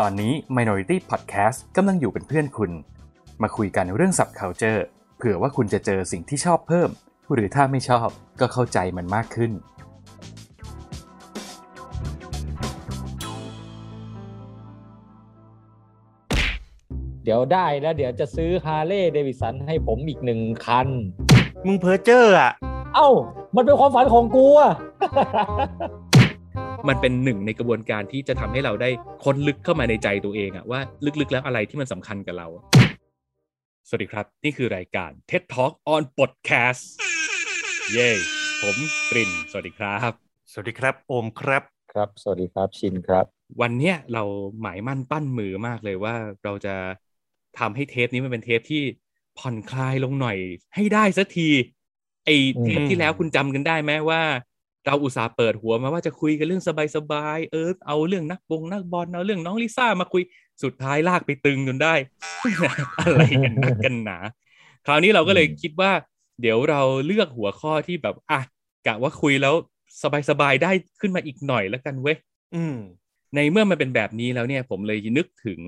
ตอนนี้ Minority Podcast กำลังอยู่เป็นเพื่อนคุณ มาคุยกันเรื่อง subculture เผื่อว่าคุณจะเจอสิ่งที่ชอบเพิ่ม หรือถ้าไม่ชอบก็เข้าใจมันมากขึ้น เดี๋ยวได้แล้วเดี๋ยวจะซื้อฮาร์เลย์เดวิสันให้ผมอีกหนึ่งคัน มึงเพ้อเจ้ออะ เอ้า มันเป็นความฝันของกูอะ มันเป็นหนึ่งในกระบวนการที่จะทำให้เราได้ค้นลึกเข้ามาในใจตัวเองอะว่าลึกๆแล้วอะไรที่มันสำคัญกับเรา สวัสดีครับ นี่คือรายการ TED Talk on Podcast เย้ผมกรินสวัสดีครับ สวัสดีครับโอมครับครับ สวัสดีครับชินครับ วันเนี้ยเราหมายมั่นปั้นมือมากเลยว่าเราจะทำให้เทปนี้มันเป็นเทปที่ผ่อนคลายลงหน่อยให้ได้สักทีไอเทปที่แล้วคุณจำกันได้ไหมว่า เราอุตส่าห์เปิดหัวมาว่าจะคุยกันเรื่องสบายๆเออเอาเรื่องนักบงนักบอลเอาเรื่องน้องลิซ่ามาคุยสุดท้ายลากไปตึงจนได้ อะไรกันนักกันหนา คราวนี้เราก็เลยคิดว่า เดี๋ยวเราเลือกหัวข้อที่แบบอะกะว่าคุยแล้วสบายๆได้ขึ้นมาอีกหน่อยแล้วกันเว้ยอืม ในเมื่อมันเป็นแบบนี้แล้วเนี่ย ผมเลยนึกถึง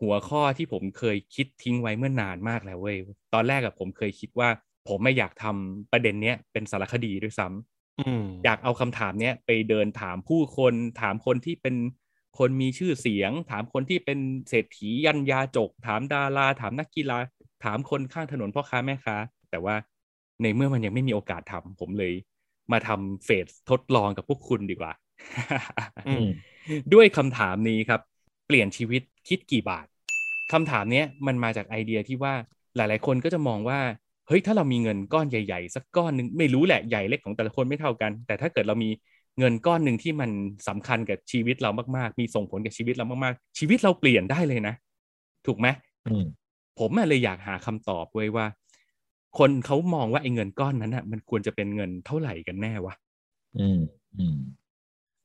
หัวข้อที่ผมเคยคิดทิ้งไว้เมื่อนานมากแล้วเว้ยตอนแรกอะผมเคยคิดว่า ผมไม่อยากทำประเด็นเนี้ยเป็นสารคดีด้วยซ้ำ อืมอยากเอาคำถามเนี้ยไปเดินถามผู้คนถามคนที่เป็นคนมีชื่อเสียง ถามคนที่เป็นเศรษฐียันยาจก ถามดารา ถามนักกีฬา ถามคนข้างถนนพ่อค้าแม่ค้า แต่ว่าในเมื่อมันยังไม่มีโอกาสทำผมเลยมาทำเฟสทดลองกับพวกคุณดีกว่าอืมด้วยคำถามนี้ครับ เปลี่ยนชีวิตคิดกี่บาทคำถามเนี้ยมันมาจากไอเดียที่ว่าหลาย ๆ คนก็จะมองว่า เฮ้ยถ้าเรามีเงินก้อนใหญ่ๆ สักก้อนหนึ่งไม่รู้แหละใหญ่เล็กของแต่ละคนไม่เท่ากัน แต่ถ้าเกิดเรามีเงินก้อนหนึ่งที่มันสำคัญกับชีวิตเรามากๆ มีส่งผลกับชีวิตเรามากๆ ชีวิตเราเปลี่ยนได้เลยนะ ถูกไหมอืมผมอะเลยอยากหาคำตอบไว้ว่า คนเขามองว่าไอ้เงินก้อนนั้นอะ มันควรจะเป็นเงินเท่าไหร่กันแน่วะอืมอืม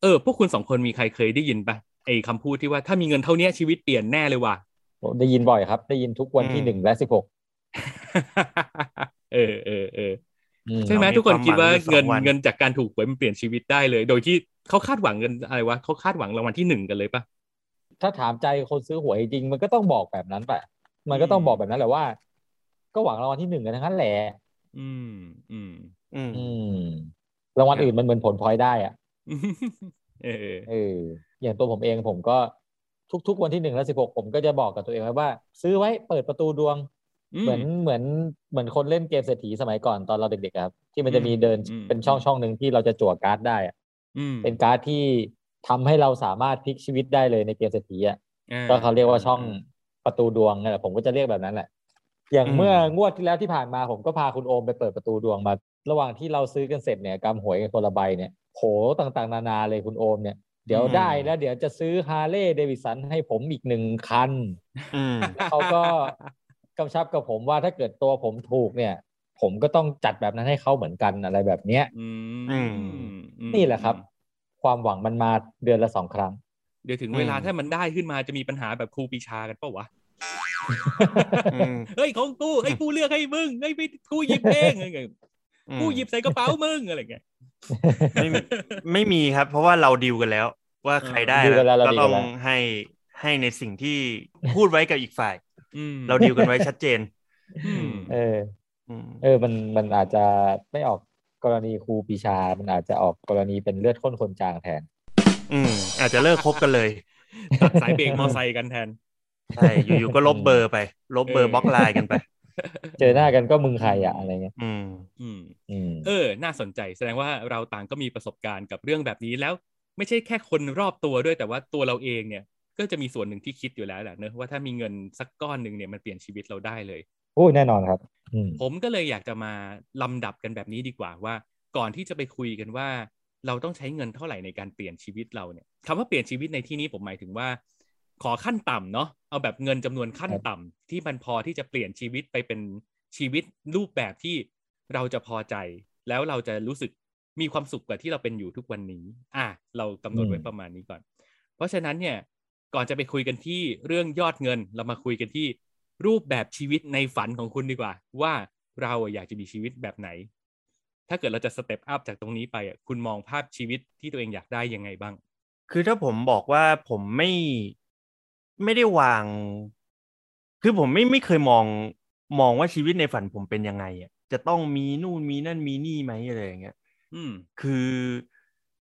เออ พวกคุณสองคนมีใครเคยได้ยินปะไอ้คำพูดที่ว่าถ้ามีเงินเท่าเนี้ยชีวิตเปลี่ยนแน่เลยว่ะผมได้ยินบ่อยครับ ได้ยินทุกวันที่อืมหนึ่งและสิบหก เออเออเอออืมใช่ไหมเรามีทุกคนคิดว่าความหวังอยู่สองเงินวันเงินจากการถูกหวยมันเปลี่ยนชีวิตได้เลย โดยที่เขาคาดหวังเงินอะไรวะเขาคาดหวังรางวัลที่หนึ่งกันเลยปะถ้าถามใจคนซื้อหวยจริงมันก็ต้องบอกแบบนั้นแหละมันก็ต้องบอกแบบนั้นแหละว่า ก็หวังรางวัลที่หนึ่งกันทั้งนั้นแหละอืม อืม อืมอืมรางวัลอื่นมันเหมือนผลพลอยได้อะเออเอออย่างตัวผมเองผมก็ทุกๆวันที่หนึ่งและสิบหกผมก็จะบอกกับตัวเองไว้ว่า ซื้อไว้เปิดประตูดวง เหมือนเหมือนเหมือนคนเล่นเกมเศรษฐีสมัยก่อนตอนเราเด็กๆอะครับ ที่มันจะมีเดินเป็นช่องช่องหนึ่งที่เราจะจั่วการ์ดได้อะอืมเป็นการ์ดที่ทำให้เราสามารถพลิกชีวิตได้เลยในเกมเศรษฐีอะอ่ก็เขาเรียกว่าช่องประตูดวงนั่นแหละผมก็จะเรียกแบบนั้นแหละ อย่างเมื่องวดที่แล้วที่ผ่านมาผมก็พาคุณโอมไปเปิดประตูดวงมา ระหว่างที่เราซื้อกันเสร็จเนี่ยกำหวยกันคนละใบเนี่ยโหต่างๆ นานาเลยคุณโอมเนี่ยเดี๋ยวได้แล้วเดี๋ยวจะซื้อฮาร์เลย์เดวิสันให้ผมอีกหนึ่งคันอืมเขาก็ กำชับกับผมว่าถ้าเกิดตัวผมถูกเนี่ย ผมก็ต้องจัดแบบนั้นให้เขาเหมือนกันอะไรแบบเนี้ยอืมอืมอืมนี่แหละครับ ความหวังมันมาเดือนละสองครั้ง เดี๋ยวถึงเวลาอืมถ้ามันได้ขึ้นมาจะมีปัญหาแบบครูปีชากันเปล่าวะอืมเฮ้ยของกูเฮ้ยกูเลือกให้มึงเฮ้ยไม่กูหยิบเองอะไรเงี้ยกูหยิบใส่กระเป๋ามึงอะไรเงี้ยไม่มีไม่มีครับ เพราะว่าเราดีลกันแล้ว ว่าใครได้ดีลกันแล้วเราก็ดีลต้กัอนงแล้วให้ให้ในสิ่งที่พูดไว้กับอีกฝ่ายอืม เราดีลกันไว้ชัดเจนอืมเอออืมเออ มันมันอาจจะไม่ออกกรณีครูปีชา มันอาจจะออกกรณีเป็นเลือดข้นคนจางแทน อืม อาจจะเลิกคบกันเลยตัดสายเบรกมอไซค์กันแทนใช่อยู่ๆก็ลบเบอร์ไป ลบเบอร์เออบล็อกไลน์กันไป เจอหน้ากันก็มึงใครอะอะไรเงี้ยอืมอืม อืมเออ น่าสนใจแสดงว่าเราต่างก็มีประสบการณ์กับเรื่องแบบนี้แล้ว ไม่ใช่แค่คนรอบตัวด้วยแต่ว่าตัวเราเองเนี่ย ก็จะมีส่วนหนึ่งที่คิดอยู่แล้วแหละเนอะว่าถ้ามีเงินสักก้อนหนึ่งเนี่ยมันเปลี่ยนชีวิตเราได้เลยโอ้ยแน่นอนครับอืมผมก็เลยอยากจะมาลำดับกันแบบนี้ดีกว่าว่า ก่อนที่จะไปคุยกันว่า เราต้องใช้เงินเท่าไหร่ในการเปลี่ยนชีวิตเราเนี่ยคำว่าเปลี่ยนชีวิตในที่นี้ผมหมายถึงว่า ขอขั้นต่ำเนาะเอาแบบเงินจำนวนขั้นต่ำที่มันพอที่จะเปลี่ยนชีวิตไปเป็นชีวิตรูปแบบที่เราจะพอใจ แล้วเราจะรู้สึกมีความสุขกว่าที่เราเป็นอยู่ทุกวันนี้ อะเรากำหนดไว้อืมประมาณนี้ก่อน เพราะฉะนั้นเนี่ย ก่อนจะไปคุยกันที่เรื่องยอดเงิน เรามาคุยกันที่รูปแบบชีวิตในฝันของคุณดีกว่า ว่าเราอะอยากจะมีชีวิตแบบไหน ถ้าเกิดเราจะสเต็ปอัพจากตรงนี้ไปอะคุณมองภาพชีวิตที่ตัวเองอยากได้ยังไงบ้าง คือถ้าผมบอกว่าผมไม่ไม่ได้วาง คือผมไม่ไม่เคยมองมองว่าชีวิตในฝันผมเป็นยังไงอะจะต้องมีนู่นมีนั่นมีนี่ไหมอะไรอย่างเงี้ย อืม คือ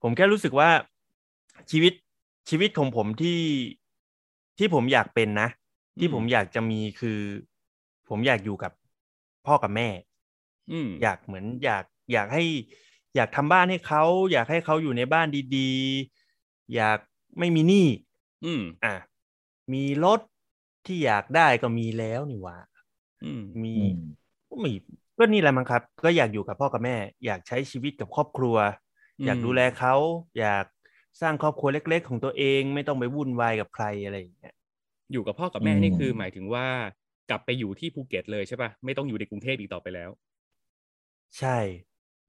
ผมแค่รู้สึกว่าชีวิต ชีวิตของผมที่ที่ผมอยากเป็นนะ ที่อืมผมอยากจะมีคือ ผมอยากอยู่กับพ่อกับแม่อืมอยากเหมือนอยากอยากให้อยากทำบ้านให้เขาอยากให้เขาอยู่ในบ้านดีๆ อยากไม่มีหนี้อืม อะมีรถที่อยากได้ก็มีแล้วนี่หว่าอืมมีอืมก็มีก็นี่แหละมั้งครับ ก็อยากอยู่กับพ่อกับแม่ อยากใช้ชีวิตกับครอบครัวอืมอยากดูแลเขา อยาก สร้างครอบครัวเล็ก ๆ ของตัวเองไม่ต้องไปวุ่นวายกับใครอะไรอย่างเงี้ยอยู่กับพ่อกับแม่อืมนี่คือหมายถึงว่ากลับไปอยู่ที่ภูเก็ตเลยใช่ปะไม่ต้องอยู่ในกรุงเทพอีกต่อไปแล้ว ใช่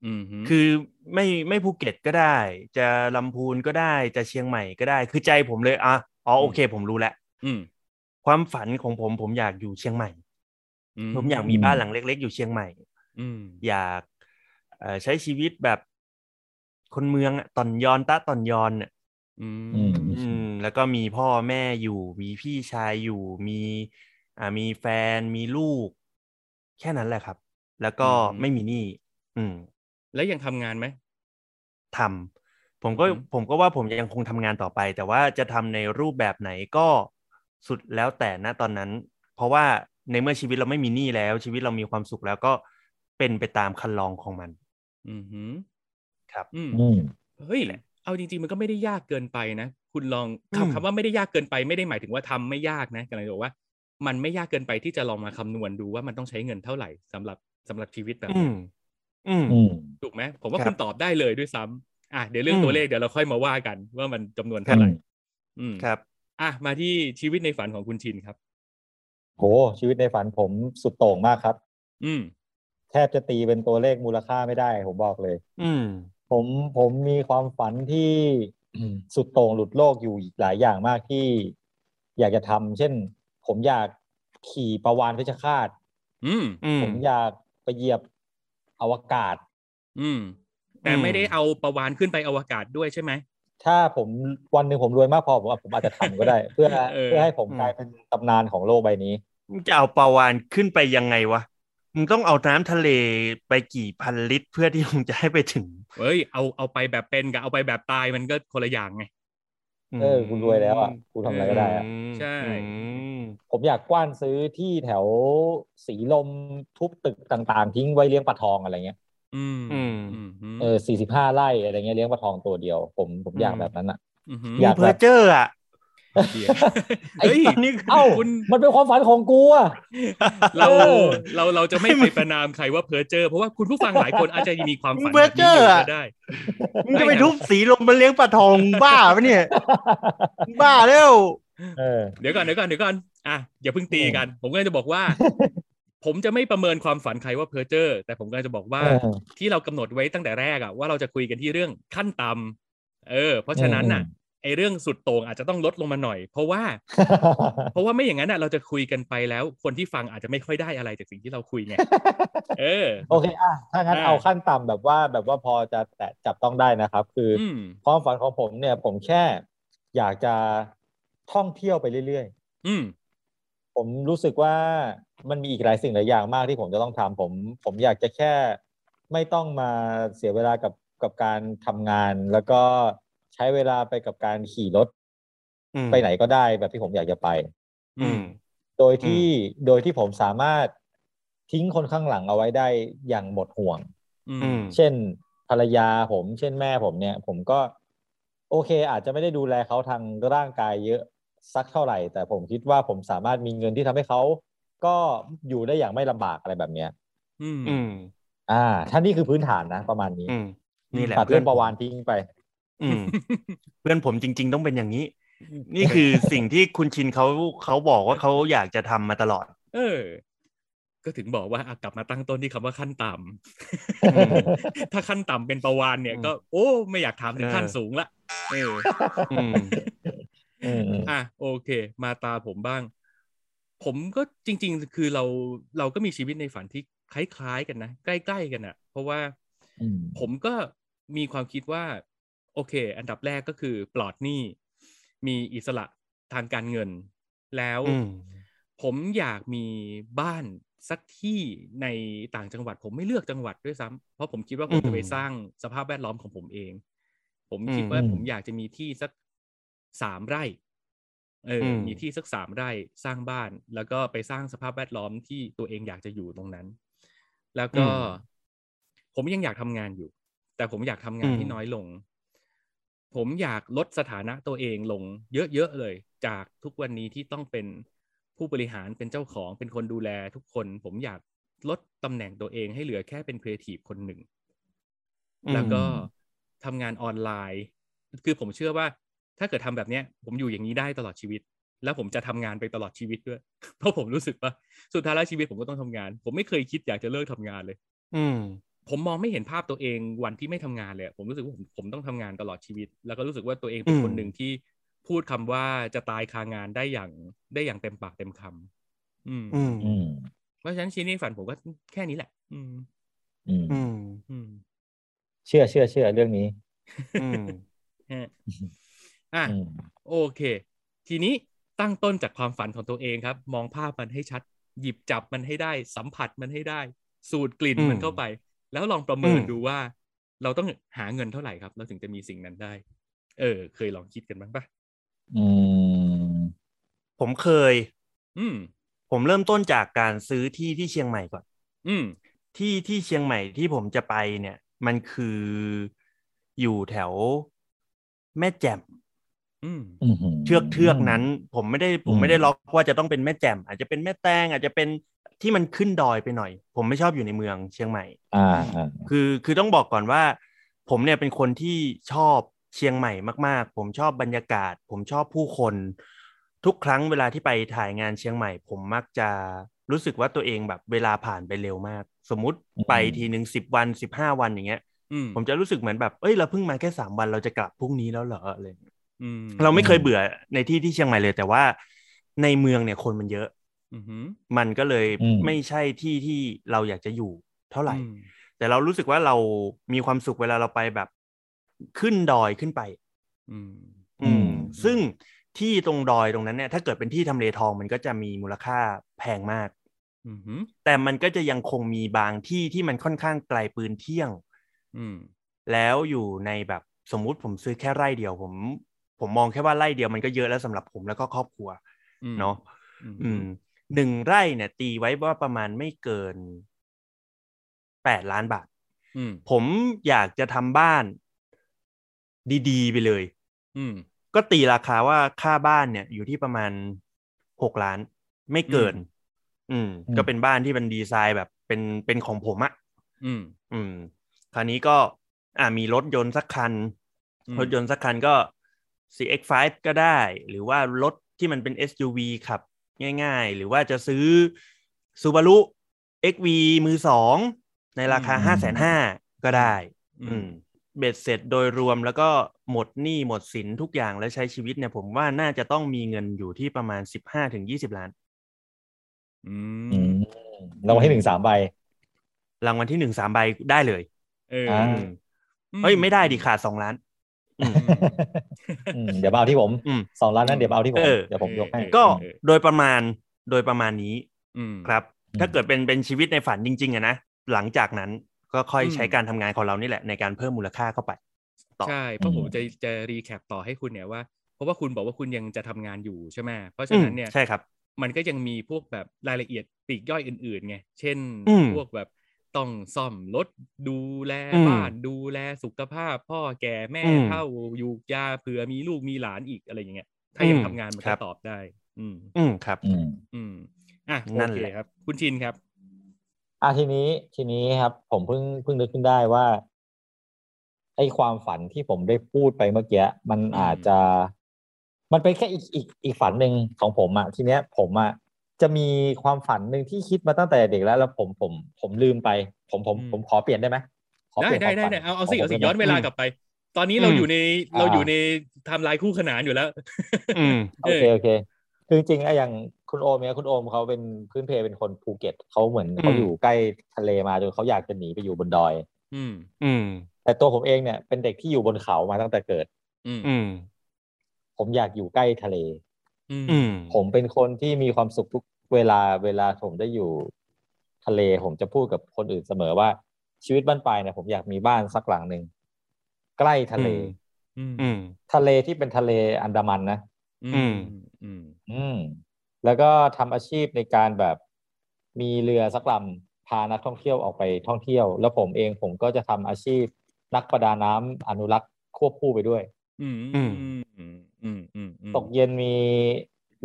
อืมฮึคือไม่ไม่ภูเก็ตก็ได้ จะลำพูนก็ได้จะเชียงใหม่ก็ได้ คือใจผมเลยอะอ๋อโอเค ผมรู้แล้วอืมความฝันของผมผมอยากอยู่เชียงใหม่ผมอยากมีบ้านหลังเล็ก ๆ อยู่เชียงใหม่อืมอยากเอ่อใช้ชีวิตแบบ คนเมืองอะตอนยอนตะตอนยอนอะอืมอืมอืม แล้วก็มีพ่อแม่อยู่ มีพี่ชายอยู่ มีอ่ามีแฟนมีลูก แค่นั้นแหละครับ แล้วก็ไม่มีหนี้อืม แล้วยังทำงานไหมทำผมก็อืมผมก็ว่าผมยังคงทำงานต่อไป แต่ว่าจะทำในรูปแบบไหนก็สุดแล้วแต่ณตอนนั้น เพราะว่าในเมื่อชีวิตเราไม่มีหนี้แล้ว ชีวิตเรามีความสุขแล้วก็เป็นไปตามคันลองของมัน อืมฮึ ครับ อืมอืมเฮ้ยเอาจริง ๆ มันก็ไม่ได้ยากเกินไปนะ คุณลองอืมคำคำว่าไม่ได้ยากเกินไปไม่ได้หมายถึงว่าทำไม่ยากนะกำลังจะบอกว่า มันไม่ยากเกินไปที่จะลองมาคำนวณดูว่ามันต้องใช้เงินเท่าไหร่สำหรับสำหรับชีวิตแบบอืนี้มอืมอืมถูกไหมผมว่าครับคุณตอบได้เลยด้วยซ้ำอะเดี๋ยวเรื่องอืมตัวเลขเดี๋ยวเราค่อยมาว่ากัน ว่ามันจำนวนเท่าไหร่อืมครับ อะมาที่ชีวิตในฝันของคุณชินครับโหชีวิตในฝันผมสุดโต่งมากครับ อืม แทบจะตีเป็นตัวเลขมูลค่าไม่ได้ ผมบอกเลย อืม ผมผมมีความฝันที่สุดโต่งหลุดโลกอยู่อีกหลายอย่างมากที่อยากจะทำเช่น ผมอยากขี่ประวานเพชฌฆาตอืมอืมผมอยากไปเหยียบอวกาศ อืม แต่อืมไม่ได้เอาประวานขึ้นไปอวกาศด้วยใช่ไหมถ้าผมวันหนึ่งผมรวยมากพอผมว่าผมอาจจะทำก็ได้ เพื่อเออเพื่อให้ผมกลายเป็นตำนานของโลกใบนี้มึงจะเอาปลาวานขึ้นไปยังไงวะ มึงต้องเอาน้ำทะเลไปกี่พันลิตร เพื่อที่มึงจะให้ไปถึง เฮ้ย เอาเอาไปแบบเป็นกับเอาไปแบบตายมันก็คนละอย่างไง เออคุณรวยแล้วอะคุณทำอะไรก็ได้อะมใช่อืมผมอยากกว้านซื้อที่แถวสีลมทุบตึกต่างๆ ทิ้งไว้เลี้ยงปลาทองอะไรเงี้ย อืมอืมอืมอืมเออสี่สิบห้าไร่อะไรเงี้ยเลี้ยงปลาทองตัวเดียว ผมผมอยากอืมแบบนั้นอะอืมฮึมึองยากเพอเจอร์อะเดี๋ยว ไอ้เฮ้ยตอนนี้เอ้าคุณมันเป็นความฝันของกูอะเราเออเราเราจะไม่ไปประนามใครว่าเพอเจอร์เพราะว่าคุณผู้ฟังหลายคนอาจจะมีความมึฝังนเพแบอบเจนี้ออร์ยู่อะก็ได้มึงจะไปทุบสีลมมาเลี้ยงปลาทองบ้าปะเนี่ย บ้าแล้วเออเดี๋ยวก่อนเดี๋ยวก่อนเดี๋ยวก่อนอะอย่าเพิ่งตีกัน ผมก็จะบอกว่า ผมจะไม่ประเมินความฝันใครว่าเพอเจอร์แต่ผมก็จะบอกว่าเออที่เรากำหนดไว้ตั้งแต่แรกอะว่าเราจะคุยกันที่เรื่องขั้นต่ำเออ เพราะฉะนั้นน่ะอืม ไอเรื่องสุดโต่งอาจจะต้องลดลงมาหน่อย เพราะว่า เพราะว่าไม่อย่างนั้นน่ะเราจะคุยกันไปแล้ว คนที่ฟังอาจจะไม่ค่อยได้อะไรจากสิ่งที่เราคุยไงเออโอเคอะถ้างั้นอ่าเอาขั้นต่ำแบบว่าแบบว่าพอจะแตะจับต้องได้นะครับ คือออืมความฝันของผมเนี่ย ผมแค่ อยากจะท่องเที่ยวไปเรื่อยๆอืมผมรู้สึกว่ามันมีอีกหลายสิ่งหลายอย่างมากที่ผมจะต้องทำผม ผมอยากจะแค่ไม่ต้องมาเสียเวลากับกับการทำงานแล้วก็ ใช้เวลาไปกับการขี่รถอืมไปไหนก็ได้แบบที่ผมอยากจะไป อืมโดยที่โดยที่ผมสามารถทิ้งคนข้างหลังเอาไว้ได้อย่างหมดห่วงอือืมมเช่นภรรยาผม เช่นแม่ผมเนี่ย ผมก็ โอเค อาจจะไม่ได้ดูแลเขาทางร่างกายเยอะสักเท่าไหร่ แต่ผมคิดว่าผมสามารถมีเงินที่ทำให้เขาก็อยู่ได้อย่างไม่ลำบากอะไรแบบเนี้ยอืมอืมอ่าท่านนี่คือพื้นฐานนะประมาณนี้อืมนี่แหละตัดเพื่เรื่ออนงประผมวานทิ้งไปอืม เพื่อนผมจริง ๆ ต้องเป็นอย่างนี้ นี่คือสิ่งที่คุณชินเขาเขาบอกว่าเขาอยากจะทำมาตลอด เออ ก็ถึงบอกว่าอะกลับมาตั้งต้นที่คำว่าขั้นต่อืมำถ้าขั้นต่ำเป็นประวานเนี่ยอืมก็ โอ้ไม่อยากถามถึงเออขั้นสูงละเอออืมอืมอืมอะโอเค มาตาผมบ้าง ผมก็จริง ๆ คือเราเราก็มีชีวิตในฝันที่คล้ายๆกันนะ ใกล้ ๆ กันอะ เพราะว่าอืมผมก็มีความคิดว่า โอเค อันดับแรกก็คือปลอดหนี้ มีอิสระทางการเงิน แล้วอืมผมอยากมีบ้านสักที่ในต่างจังหวัด ผมไม่เลือกจังหวัดด้วยซ้ำเพราะผมคิดว่าผมจะไปอืมสร้างสภาพแวดล้อมของผมเอง ผมคิดว่าอืมผมอยากจะมีที่สักสามไร่เอออมมีที่สักสามไร่สร้างบ้าน แล้วก็ไปสร้างสภาพแวดล้อมที่ตัวเองอยากจะอยู่ตรงนั้น แล้วก็ ผมยังอยากทำงานอยู่ แต่ผมอยากทำงานที่น้อยลง ผมอยากลดสถานะตัวเองลงเยอะๆเลย จากทุกวันนี้ที่ต้องเป็นผู้บริหารเป็นเจ้าของเป็นคนดูแลทุกคน ผมอยากลดตำแหน่งตัวเองให้เหลือแค่เป็นครีเอทีฟคนหนึ่งอืมแล้วก็ทำงานออนไลน์ คือผมเชื่อว่า ถ้าเกิดทำแบบเนี้ยผมอยู่อย่างนี้ได้ตลอดชีวิต แล้วผมจะทำงานไปตลอดชีวิตด้วย เพราะผมรู้สึกว่าสุดท้ายแล้วชีวิตผมก็ต้องทำงาน ผมไม่เคยคิดอยากจะเลิกทำงานเลย อืม ผมมองไม่เห็นภาพตัวเองวันที่ไม่ทำงานเลยอะผมรู้สึกว่าผมผมต้องทำงานตลอดชีวิต แล้วก็รู้สึกว่าตัวเองเป็นอืมคนหนึ่งที่พูดคำว่าจะตายคางานได้อย่างได้อย่างเต็มปากเต็มคำอืมอืมอืมเพราะฉะนั้นชิ้นนี้ฝันผมก็แค่นี้แหละ อืม อืมอืมอืมเชื่อเชื่อเชื่อเรื่องนี้ อืมฮะอะอืมโอเค ทีนี้ตั้งต้นจากความฝันของตัวเองครับ มองภาพมันให้ชัด หยิบจับมันให้ได้ สัมผัสมันให้ได้ สูดกลิ่นอืมมันเข้าไป แล้วลองประเมินอืมดูว่า เราต้องหาเงินเท่าไหร่ครับ เราถึงจะมีสิ่งนั้นได้ เออ เคยลองคิดกันบ้างปะอืมผมเคย อืม ผมเริ่มต้นจากการซื้อที่ที่เชียงใหม่ก่อน อืม ที่ที่เชียงใหม่ที่ผมจะไปเนี่ย มันคืออยู่แถวแม่แจ่มอืมอืมเชือกเทือกนั้น ผมไม่ได้ผมไม่ได้ล็อกว่าจะต้องเป็นแม่แจ่มอาจจะเป็นแม่แตงอาจจะเป็น ที่มันขึ้นดอยไปหน่อย ผมไม่ชอบอยู่ในเมืองเชียงใหม่อ่าอ่าคือคือต้องบอกก่อนว่า ผมเนี่ยเป็นคนที่ชอบเชียงใหม่มาก ๆ ผมชอบบรรยากาศ ผมชอบผู้คน ทุกครั้งเวลาที่ไปถ่ายงานเชียงใหม่ ผมมักจะรู้สึกว่าตัวเองแบบเวลาผ่านไปเร็วมาก สมมุติไปทีหนึ่งสิบวันสิบห้าวันอย่างเงี้ยอืมผมจะรู้สึกเหมือนแบบเอ้ยเราเพิ่งมาแค่สามวันเราจะกลับพรุ่งนี้แล้วเหรออะไรอย่างเงี้ยอืมเราไม่เคยเบื่อในที่ที่เชียงใหม่เลย แต่ว่าในเมืองเนี่ยคนมันเยอะอื มอืมมันก็เลยอืมไม่ใช่ที่ที่เราอยากจะอยู่เท่าไหร่อืมแต่เรารู้สึกว่าเรามีความสุขเวลาเราไปแบบขึ้นดอยขึ้นไปอืมอืมอืมซึ่งที่ตรงดอยตรงนั้นเนี่ย ถ้าเกิดเป็นที่ทำเลทองมันก็จะมีมูลค่าแพงมากอืมอืมแต่มันก็จะยังคงมีบางที่ที่มันค่อนข้างไกลปืนเที่ยงอืมแล้วอยู่ในแบบสมมุติผมซื้อแค่ไร่เดียว ผม ผมมองแค่ว่าไร่เดียวมันก็เยอะแล้วสำหรับผมแล้วก็ครอบครัวอืมเนาะอืมอืม หนึ่งไร่เนี่ย ตีไว้ว่าประมาณไม่เกินแปดล้านบาทอืมผมอยากจะทำบ้านดีๆ ไปเลย อืม ก็ตีราคาว่าค่าบ้านเนี่ย อยู่ที่ประมาณหกล้าน ไม่เกิน อืมอืมก็เป็นบ้านที่เป็นดีไซน์แบบเป็นเป็นของผมอะอืม อืม คราวนี้ก็ อ่ามีรถยนต์สักคันอืมรถยนต์สักคันก็ CX5 ก็ได้ หรือว่ารถที่มันเป็น SUV ขับ ง่ายๆ หรือว่าจะซื้อ Subaru XV มือสองในราคาอืมห้าแสนห้าก็ได้ อือืมมเบ็ดเสร็จโดยรวมแล้วก็หมดหนี้หมดสินทุกอย่างและใช้ชีวิตเนี่ยผมว่าน่าจะต้องมีเงินอยู่ที่ประมาณสิบห้าถึงยี่สิบล้าน อือืมมรางวัลที่หนึ่งสามใบรางวัลที่หนึ่งสามใบได้เลย เอออ่าอืมเฮ้ยไม่ได้ดิขาดสองล้านอืมอืม เดี๋ยวมาเอาที่ผมอืมสองล้านนั้นเดี๋ยวมาเอาที่ผมเออเดี๋ยวผมยกให้ก็เออโดยประมาณโดยประมาณนี้อืมครับอืมถ้าเกิดเป็นเป็นชีวิตในฝันจริงๆอะนะหลังจากนั้นก็ค่อยอืมใช้การทำงานของเรานี่แหละในการเพิ่มมูลค่าเข้าไปต่อใช่เพราะผมจะจะรีแคปต่อให้คุณเนี่ยว่าเพราะว่าคุณบอกว่าคุณยังจะทำงานอยู่ใช่ไหมเพราะฉะนั้นเนี่ยอืมใช่ครับ มันก็ยังมีพวกแบบรายละเอียดปลีกย่อยอื่นๆไงเช่นอืมพวกแบบ ต้องซ่อมรถดูแลอืมบ้านดูแลสุขภาพ พ่อแก่แม่อืมเฒ่าอยู่ยาเผื่อมีลูกมีหลานอีกอะไรอย่างเงี้ย ถ้ายังอืมทำงานมันครัก็บตอบได้ อืม อืมครับ อืมอืมอะโอนั่นเคแหละครับ คุณชินครับ อะทีนี้ทีนี้ครับ ผมเพิ่งเพิ่งนึกขึ้นได้ว่าไอ้ความฝันที่ผมได้พูดไปเมื่อกี้มันอืมอาจจะ มันเป็นแค่อีกอีกอีกฝันหนึ่งของผมอะทีเนี้ย ผมอะ จะมีความฝันหนึ่งที่คิดมาตั้งแต่เด็กแล้ว แล้วผมผมผมลืมไป ผมผมผมขอเปลี่ยนได้ไหมขอได้เปลี่ยนได้ความได้ฝันได้เอาเอาขสิงเอาสิผมย้อนได้ไหมเวลากลับไป ตอนนี้เราอืมอยู่ในอ่าเราอยู่ในไทม์ไลน์คู่ขนานอยู่แล้วอืมโอเคโอเค คือจริงๆไอ้อย่างคุณโอมเนี่ยคุณโอมเขาเป็นพื้นเพเป็นคนภูเก็ตเขาเหมือนเขาอืมอยู่ใกล้ทะเลมาจนเขาอยากจะหนีไปอยู่บนดอย อืม อืม แต่ตัวผมเองเนี่ยเป็นเด็กที่อยู่บนเขามาตั้งแต่เกิด อืมอืมผมอยากอยู่ใกล้ทะเลอืมอืม ผมเป็นคนที่มีความสุขทุกเวลาเวลาผมได้อยู่ ทะเลผมจะพูดกับคนอื่นเสมอว่า ชีวิตบ้านปลายเนี่ยผมอยากมีบ้านสักหลังหนึ่งใกล้ทะเลอืมอืมอืมทะเลที่เป็นทะเลอันดามันนะอืมอืม อืม แล้วก็ทำอาชีพในการแบบมีเรือสักลำพานักท่องเที่ยวออกไปท่องเที่ยว แล้วผมเองผมก็จะทำอาชีพนักประดาน้ำอนุรักษ์ควบคู่ไปด้วย อืม อือืมมอืมอืมอืมอืมตกเย็นมี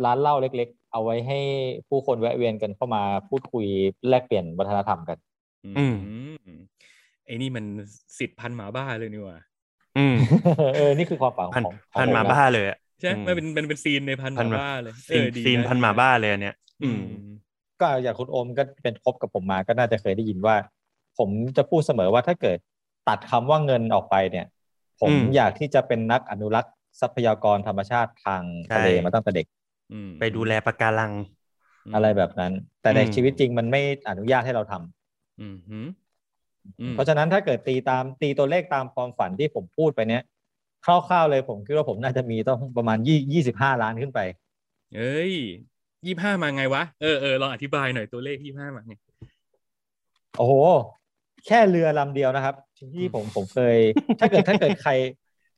ร้านเหล้าเล็ก ๆ เอาไว้ให้ผู้คนแวะเวียนกันเข้ามาพูดคุยแลกเปลี่ยนวัฒนธรรมกัน อืมไอ้นี่มันสิทธิ์พันหมาบ้าเลยนี่หว่าอืมเออนี่คือความฝันพันของของพันผหมานะบ้าเลยอะใช่อืมมันเป็นมันเป็นซีนในพันหพันมาหมาบ้าเลยซีนเออดีซีนนะพันหมาบ้าเลยอันเนี้ยอือืมมก็อย่างคุณโอมก็เป็นคบกับผมมาก็น่าจะเคยได้ยินว่า ผมจะพูดเสมอว่าถ้าเกิดตัดคำว่าเงินออกไปเนี่ยผมอืมอยากที่จะเป็นนักอนุรักษ์ ทรัพยากรธรรมชาติทางทะเลใช่มาตั้งแต่เด็กอืมไปดูแลปะการัง อะไรแบบนั้น แต่ในอืมชีวิตจริงมันไม่อนุญาตให้เราทำอืมหืมอืมเพราะฉะนั้นถ้าเกิดตีตามตีตัวเลขตามความฝันที่ผมพูดไปเนี้ยคร่าวๆเลยผมคิดว่าผมน่าจะมีต้องประมาณยี่ยี่สิบห้าล้านขึ้นไป เอ้ยยี่ห้ามาไงวะ เออเออลองอธิบายหน่อยตัวเลขยี่ห้ามาไงโอ้โห แค่เรือลำเดียวนะครับ ที่ผมผมเคย ถ้าเกิดถ้าเกิดใคร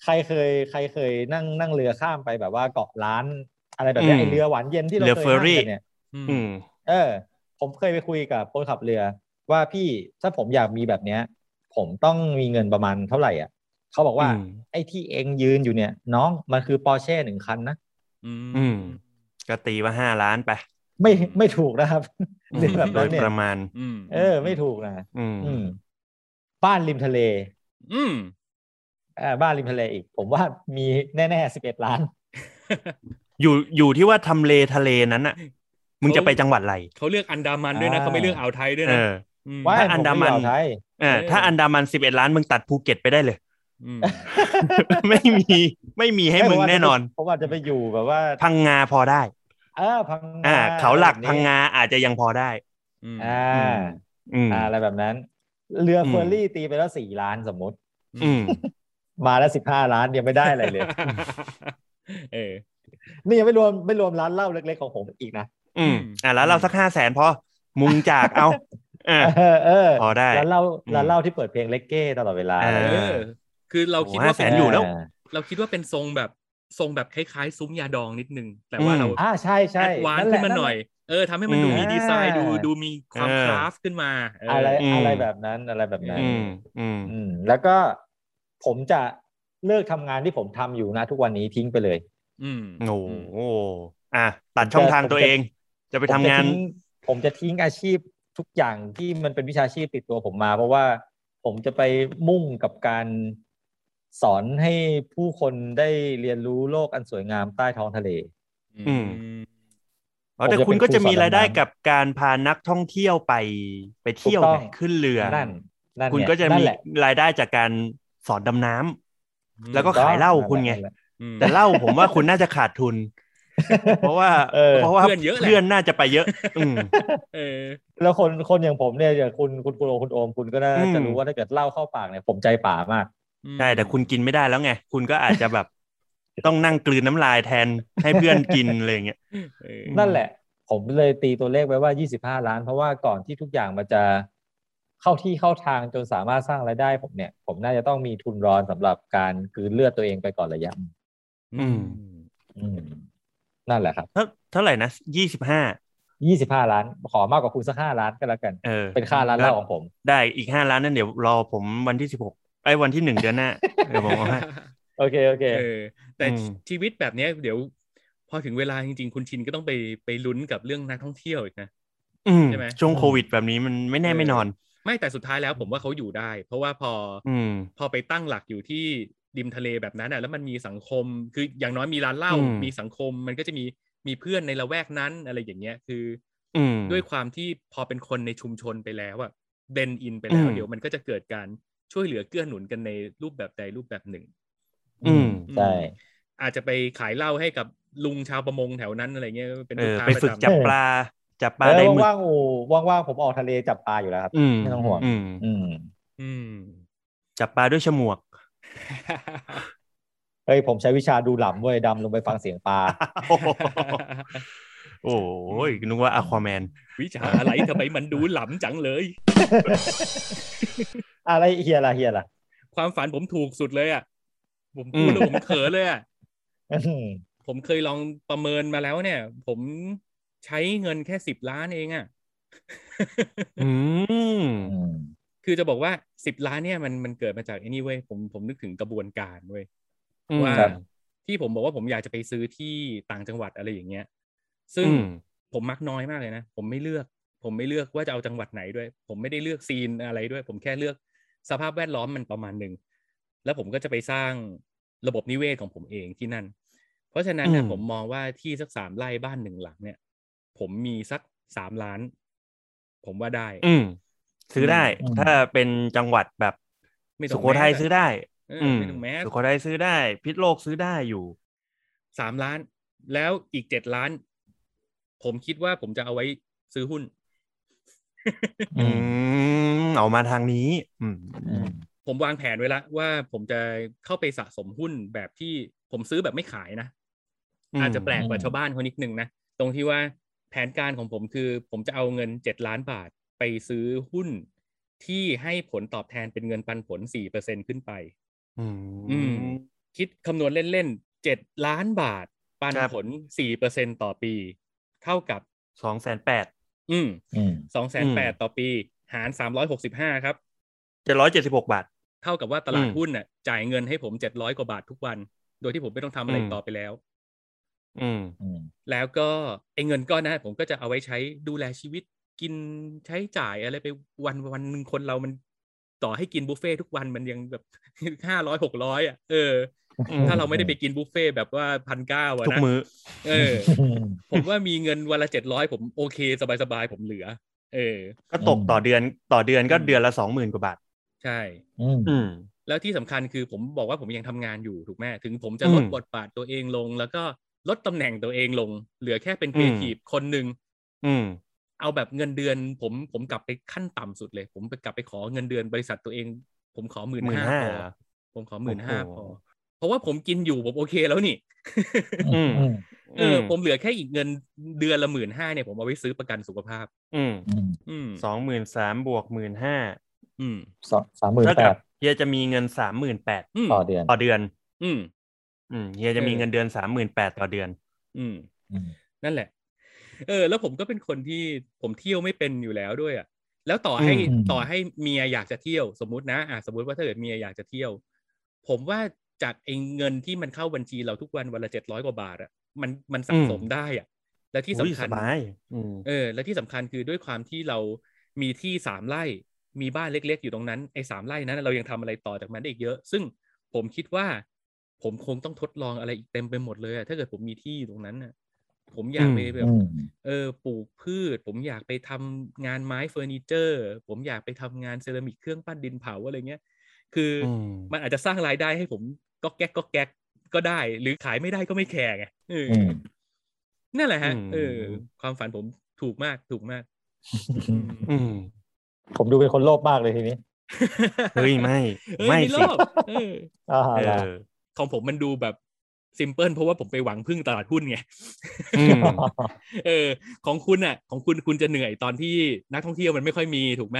ใครเคย ใครเคยนั่งนั่งเรือข้ามไปแบบว่าเกาะล้าน อะไรแบบเนี้ยอืมไอเรือหวานเย็นที่เราเรือเคยเฟอร์นั่งรี่กันเนี่ยอืมเออ ผมเคยไปคุยกับคนขับเรือ ว่าพี่ถ้าผมอยากมีแบบเนี้ย ผมต้องมีเงินประมาณเท่าไหร่อะเขาบอกว่าอืมไอ้ที่เองยืนอยู่เนี่ย น้องมันคือปอร์เช่หนึ่งคันนะอืมอืมก็ตีว่าห้าล้านไป ไม่ไม่ถูกนะครับอืมเรื่องแบบโดนั้ยนเนี่ปยระมาณอืมเออ ไม่ถูกนะอืมอืมบ้านริมทะเล อืมอ่า บ้านริมทะเลอีก ผมว่ามีแน่ๆสิบเอ็ดล้าน อยู่อยู่ที่ว่าทำเลทะเลนั้นอะ มึงจะไปจังหวัดอะไรเขาเลือกอันดามันด้วยนะอ่าเขาไม่เลือกอ่าวไทยด้วยเอนะอมว่าถ้าอันดามันผไไทยเออเออถ้าอันดามันสิบเอ็ดล้านมึงตัดภูเก็ตไปได้เลยอืมไม่มีไม่มีให้มึงแน่นอนผมอาจจะไปอยู่แบบว่า พังงาพอได้ เออพังงาอ่าเขาหลักแบบนี้พังงาอาจจะยังพอได้อืมอ่าอืมอ่าอะไรแบบนั้น เรืออมเฟอร์รี่ตีไปแล้วสี่ล้านสมมติอื มมาแล้วสิบห้าล้านยังไม่ได้อะไรเลย เออ นี่ยังไม่รวมไม่รวมร้านเหล้าเล็กๆของผมอีกนะ อืมอืมอะแล้วเราสักห้าแสนพอ มุงจากเอาอ่าเออเออพอได้ร้านเหล้าอืมร้านเหล้าที่เปิดเพลงเลกเก้ตลอดเวลา เอเออคือเราคิดโอ้ว่า500,000อยู่แล้ว เราคิดว่าเป็นทรงแบบทรงแบบคล้ายๆ ซุ้มยาดองนิดนึง แต่ว่าอืมเราอ่าใช่ใช่แอดวานนั่ซ์แหขึ้ละนมาหน่อยเออทำให้มันดูอืมมีดีไซน์ดูอ่าดูมีความเออคราฟต์ขึ้นมาเออออะไรอืมอะไรแบบนั้นอะไรแบบนั้น อืมอืมอืมแล้วก็ ผมจะเลิกทำงานที่ผมทำอยู่นะ ทุกวันนี้ทิ้งไปเลย อืมโอ้โหอะตัดช่องทางตัวเอง จะไปทำงานผมจะทิ้ผมจะทิ้งอาชีพทุกอย่างที่มันเป็นวิชาชีพติดตัวผมมา เพราะว่าผมจะไปมุ่งกับการสอนให้ผู้คนได้เรียนรู้โลกอันสวยงามใต้ท้องทะเล อืมอ๋อผมแต่จะคุณเป็นก็จะครูสอนมีรายได้ดำน้ำกับการพานักท่องเที่ยวไปไปเที่ยวถูกต้องไงขึ้นเรือนั่นนั่นคุณไงก็จะนั่มีนแหละรายได้จากการ สอนดำน้ำแล้วก็ถูต้องขายเหล้าคุณไงนั่นแหละอืมแต่เหล้าผมว่าคุณน่าจะขาดทุน เพราะว่าเออเพราะว่าเพื่อนเยอะแหละเพื่อนน่าจะไปเยอะ อืมเออแล้วคนคนอย่างผมเนี่ยอย่างคุณคุณคุณโอคุณโอมคุณก็น่าอืมจะรู้ว่าถ้าเกิดเหล้าเข้าปากเนี่ยผมใจป่ามากใช่แต่คุณกินไม่ได้แล้วไง คุณก็อาจจะแบบต้องนั่งกลืนน้ำลายแทนให้เพื่อนกินอะไรอย่างเงี้ยเออนั่นแหละ ผมเลยตีตัวเลขไว้ว่า 25 ล้าน เพราะว่าก่อนที่ทุกอย่างมันจะ เข้าที่เข้าทางจนสามารถสร้างรายได้ผมเนี่ย ผมน่าจะต้องมีทุนรอนสำหรับการกลืนเลือดตัวเองไปก่อนระยะ อืม อืม นั่นแหละครับ เท่าเท่าไหร่นะยี่สิบห้า25ล้าน ขอมากกว่าคุณสักห้าล้านก็แล้วกันเออเป็นค่าร้านเหล้าของผม ได้อีกห้าล้านนั่นเดี๋ยวรอผมวันที่สิบหกไอ้ยวันที่หนึ่งเดือนหน้าเดี๋ยวผมเอาให้โอเคโอเคเออแต่อืมชีวิตแบบเนี้ยเดี๋ยว พอถึงเวลาจริง ๆ คุณชินก็ต้องไปไปลุ้นกับเรื่องนักท่องเที่ยวอีกนะอืมใช่ไหมช่วงโควิดแบบนี้มันไม่แน่ไม่นอน ไม่แต่สุดท้ายแล้วผมว่าเขาอยู่ได้ เพราะว่าพอออืมพอไปตั้งหลักอยู่ที่ริมทะเลแบบนั้นอะแล้วมันมีสังคม คืออย่างน้อยมีร้านเหล้าอืมมีสังคม มันก็จะมีมีเพื่อนในละแวกนั้นอะไรอย่างเงี้ยคือ อืมด้วยความที่พอเป็นคนในชุมชนไปแล้วอะเบนอินไปแล้วอืมเดี๋ยวมันก็จะเกิดการช่วยเหลือเกื้อหนุนกันในรูปแบบใดรูปแบบหนึ่ง อืมใช่อาจจะไปขายเหล้าให้กับลุงชาวประมงแถวนั้นอะไรเงี้ยเป็นเอลูกอค้าไปประฝึกจำจับปลา จับปลาเอได้อหมึกว่างๆโอ้ว่างๆผมออกทะเลจับปลาอยู่แล้วครับอืมไม่ต้องห่วงอืมอืมอืมจับปลาด้วยฉมวกเฮ้ยผมใช้วิชาดูหล่ำเว้ยดำลงไปฟังเสียงปลาโอ้โหโอ้ยนึกว่าอควาแมน วิชาอะไรทำไมมันดูหล้ำจังเลย อะไรเฮียละเฮียละความฝันผมถูกสุดเลยอะ ผมพูดแล้วผมเขินเลยอะอืมผมเคยลองประเมินมาแล้วเนี่ย ผม ใช้เงินแค่สิบล้านเองอะอืมอืมคือจะบอกว่าสิบล้านเนี่ยมันมันเกิดมาจากไอ้นี่เว้ยผมผมนึกถึงกระบวนการเว้ยอืมว่าครับที่ผมบอกว่าผมอยากจะไปซื้อที่ต่างจังหวัดอะไรอย่างเงี้ย ซึ่งอืมผมมักน้อยมากเลยนะ ผมไม่เลือก ผมไม่เลือกว่าจะเอาจังหวัดไหนด้วย ผมไม่ได้เลือกซีนอะไรด้วย ผมแค่เลือกสภาพแวดล้อมมันประมาณหนึ่งแล้วผมก็จะไปสร้างระบบนิเวศของผมเองที่นั่น เพราะฉะนั้นเนี่ยอืมผมมองว่าที่สักสามไร่บ้านหนึ่งหลังเนี่ย ผมมีสักสามล้าน ผมว่าได้ อืมซื้อได้อืมถ้าเป็นจังหวัดแบบไม่ต้สุองโขทัยแมสอะซื้อได้เอออืมไม่ต้องแมสสุโขทัยซื้อได้ พิษโลกซื้อได้อยู่สามล้าน แล้วอีกเจ็ดล้าน ผมคิดว่าผมจะเอาไว้ซื้อหุ้นอืมเอามาทางนี้ อืมอืมผมวางแผนไว้แล้วว่าผมจะเข้าไปสะสมหุ้นแบบที่ผมซื้อแบบไม่ขายนะอืมอาจจะแปลกกว่าอืมชาวบ้านเขานิดนึงนะตรงที่ว่า แผนการของผมคือ ผมจะเอาเงินเจ็ดล้านบาทไปซื้อหุ้นที่ให้ผลตอบแทนเป็นเงินปันผลสี่เปอร์เซ็นขึ้นไปอือืมมคิดคำนวณเล่นๆเจ็ดล้านบาท ปันครับผลสี่เปอร์เซ็นต่อปี เท่ากับสองแสนแปดอืมอืมสองแสนแปดต่อปี หารสามร้อยหกสิบห้าครับเจ็ดร้อยเจ็ดสิบหกบาท เท่ากับว่าตลาดอืมหุ้นน่ะ จ่ายเงินให้ผมเจ็ดร้อยกว่าบาททุกวัน โดยที่ผมไม่ต้องทำอะไรอืมต่อไปแล้ว อืมอืมแล้วก็ไอ้เงินก้อนนั้นผมก็จะเอาไว้ใช้ดูแลชีวิตกินใช้จ่ายอะไรไปวันวันหนึ่งคนเรามันต่อให้กินบุฟเฟ่ทุกวันมันยังแบบห้าร้อยหกร้อยอะเอออืมถ้าเราไม่ได้ไปกินบุฟเฟ่แบบว่าพันเก้าอะทุกนะมื้อเออ ผมว่ามีเงินวันละเจ็ดร้อยผมโอเค สบายๆผมเหลือ เออ ก็ตกต่อเดือนต่อเดือนก็อืมเดือนละสองหมื่นกว่าบาท ใช่ อืมอืมแล้วที่สำคัญคือผมบอกว่าผมยังทำงานอยู่ถูกไหมถึงผมจะอืมลดบทบาทตัวเองลง แล้วก็ ลดตำแหน่งตัวเองลง เหลือแค่เป็นครีเอทีฟคนหนึ่งอืมเอาแบบเงินเดือน ผมผมกลับไปขั้นต่ำสุดเลย ผมไปกลับไปขอเงินเดือนบริษัทตัวเอง ผมขอหมื่นห้าพอ15,000ผมขอหมื่นห้าโอ้โหพอเพราะว่าผมกินอยู่ผมโอเคแล้วนี่อืมอืมเออผมเหลือแค่อีกเงินเดือนละหมื่นห้าเนี่ยผมเอาไว้ซื้อประกันสุขภาพ อืมอืมอืมสองหมื่นสามบวกหมื่นห้าอืมสองสามหมื่นเท่าแปกับดเฮียจะมีเงินสามหมื่นแปดอืมต่อเดือนต่อเดือน อืม อืมเฮียจะมีเออเงินเดือนสามหมื่นแปดต่อเดือนอืมอืม นั่นแหละ เออ แล้วผมก็เป็นคนที่ผมเที่ยวไม่เป็นอยู่แล้วด้วยอะ แล้วต่อให้อืมต่อให้เมียอยากจะเที่ยวสมมุตินะอะสมมติว่าถ้าเกิดเมียอยากจะเที่ยว ผมว่าจากไอ้เงินที่มันเข้าบัญชีเราทุกวันวันละเจ็ดร้อยกว่าบาทอะมันมันสะสมอืมได้อะ และที่อุ้ยสำคัญสบายอืมเออ และที่สำคัญคือด้วยความที่เรามีที่สามไร่มีบ้านเล็ก ๆ อยู่ตรงนั้นไอ้สามไร่นั้นเรายังทำอะไรต่อจากมันได้อีกเยอะ ซึ่งผมคิดว่า ผมคงต้องทดลองอะไรอีกเต็มไปหมดเลยอะถ้าเกิดผมมีที่อยู่ตรงนั้นน่ะผมอยากไปแบบอืมเออปลูกพืช ผมอยากไปทำงานไม้เฟอร์นิเจอร์ ผมอยากไปทำงานเซรามิกเครื่องปั้นดินเผาอะไรเงี้ย คืออมมันอาจจะสร้างรายได้ให้ผมก็แก๊กก็แก๊กก็ได้ หรือขายไม่ได้ก็ไม่แคร์ไงเออออืมนั่นแหละฮะอืมเออ ความฝันผมถูกมากถูกมากอืมผมดูเป็นคนโลภมากเลยทีนี้เฮ้ยไม่เฮ้ยไม่มีโลสิภเอออ่าเอล่ะอ ของผมมันดูแบบซิมเพิลเพราะว่าผมไปหวังพึ่งตลาดหุ้นไงอืมเออ ของคุณอะ ของคุณคุณจะเหนื่อยตอนที่นักท่องเที่ยวมันไม่ค่อยมีถูกไหม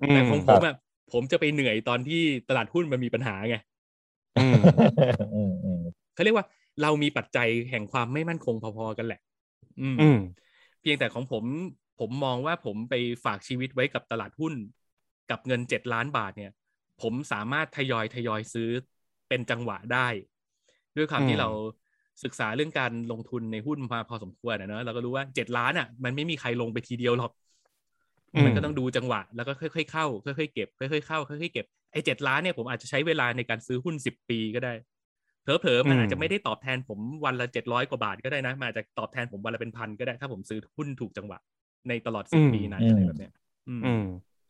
อืแต่มของผมอะผมจะไปเหนื่อยตอนที่ตลาดหุ้นมันมีปัญหาไงอืมอืมอืมเขาเรียกว่าเรามีปัจจัยแห่งความไม่มั่นคงพอๆกันแหละอืมอืมเพียงแต่ของผม ผมมองว่าผมไปฝากชีวิตไว้กับตลาดหุ้น กับเงินเจ็ดล้านบาทเนี่ย ผมสามารถทยอยทยอยซื้อ เป็นจังหวะได้ ด้วยความอืมที่เราศึกษาเรื่องการลงทุนในหุ้นมาพอสมควรนะเนอะเราก็รู้ว่าเจ็ดล้านอะ มันไม่มีใครลงไปทีเดียวหรอก มันก็ต้องดูจังหวะ แล้วก็ค่อยๆเข้า ค่อยๆเก็บค่อยๆเข้าค่อยๆเก็บไอ้เจ็ดล้านเนี่ยผมอาจจะใช้เวลาในการซื้อหุ้นสิบปีก็ได้เผลอๆมันอืมอาจจะไม่ได้ตอบแทนผมวันละเจ็ดร้อยกว่าบาทก็ได้นะมันอาจจะตอบแทนผมวันละเป็นพันก็ได้ ถ้าผมซื้อหุ้นถูกจังหวะในตลอดสิบปีนั้นอะไรแบบเนี้ยอืมอืม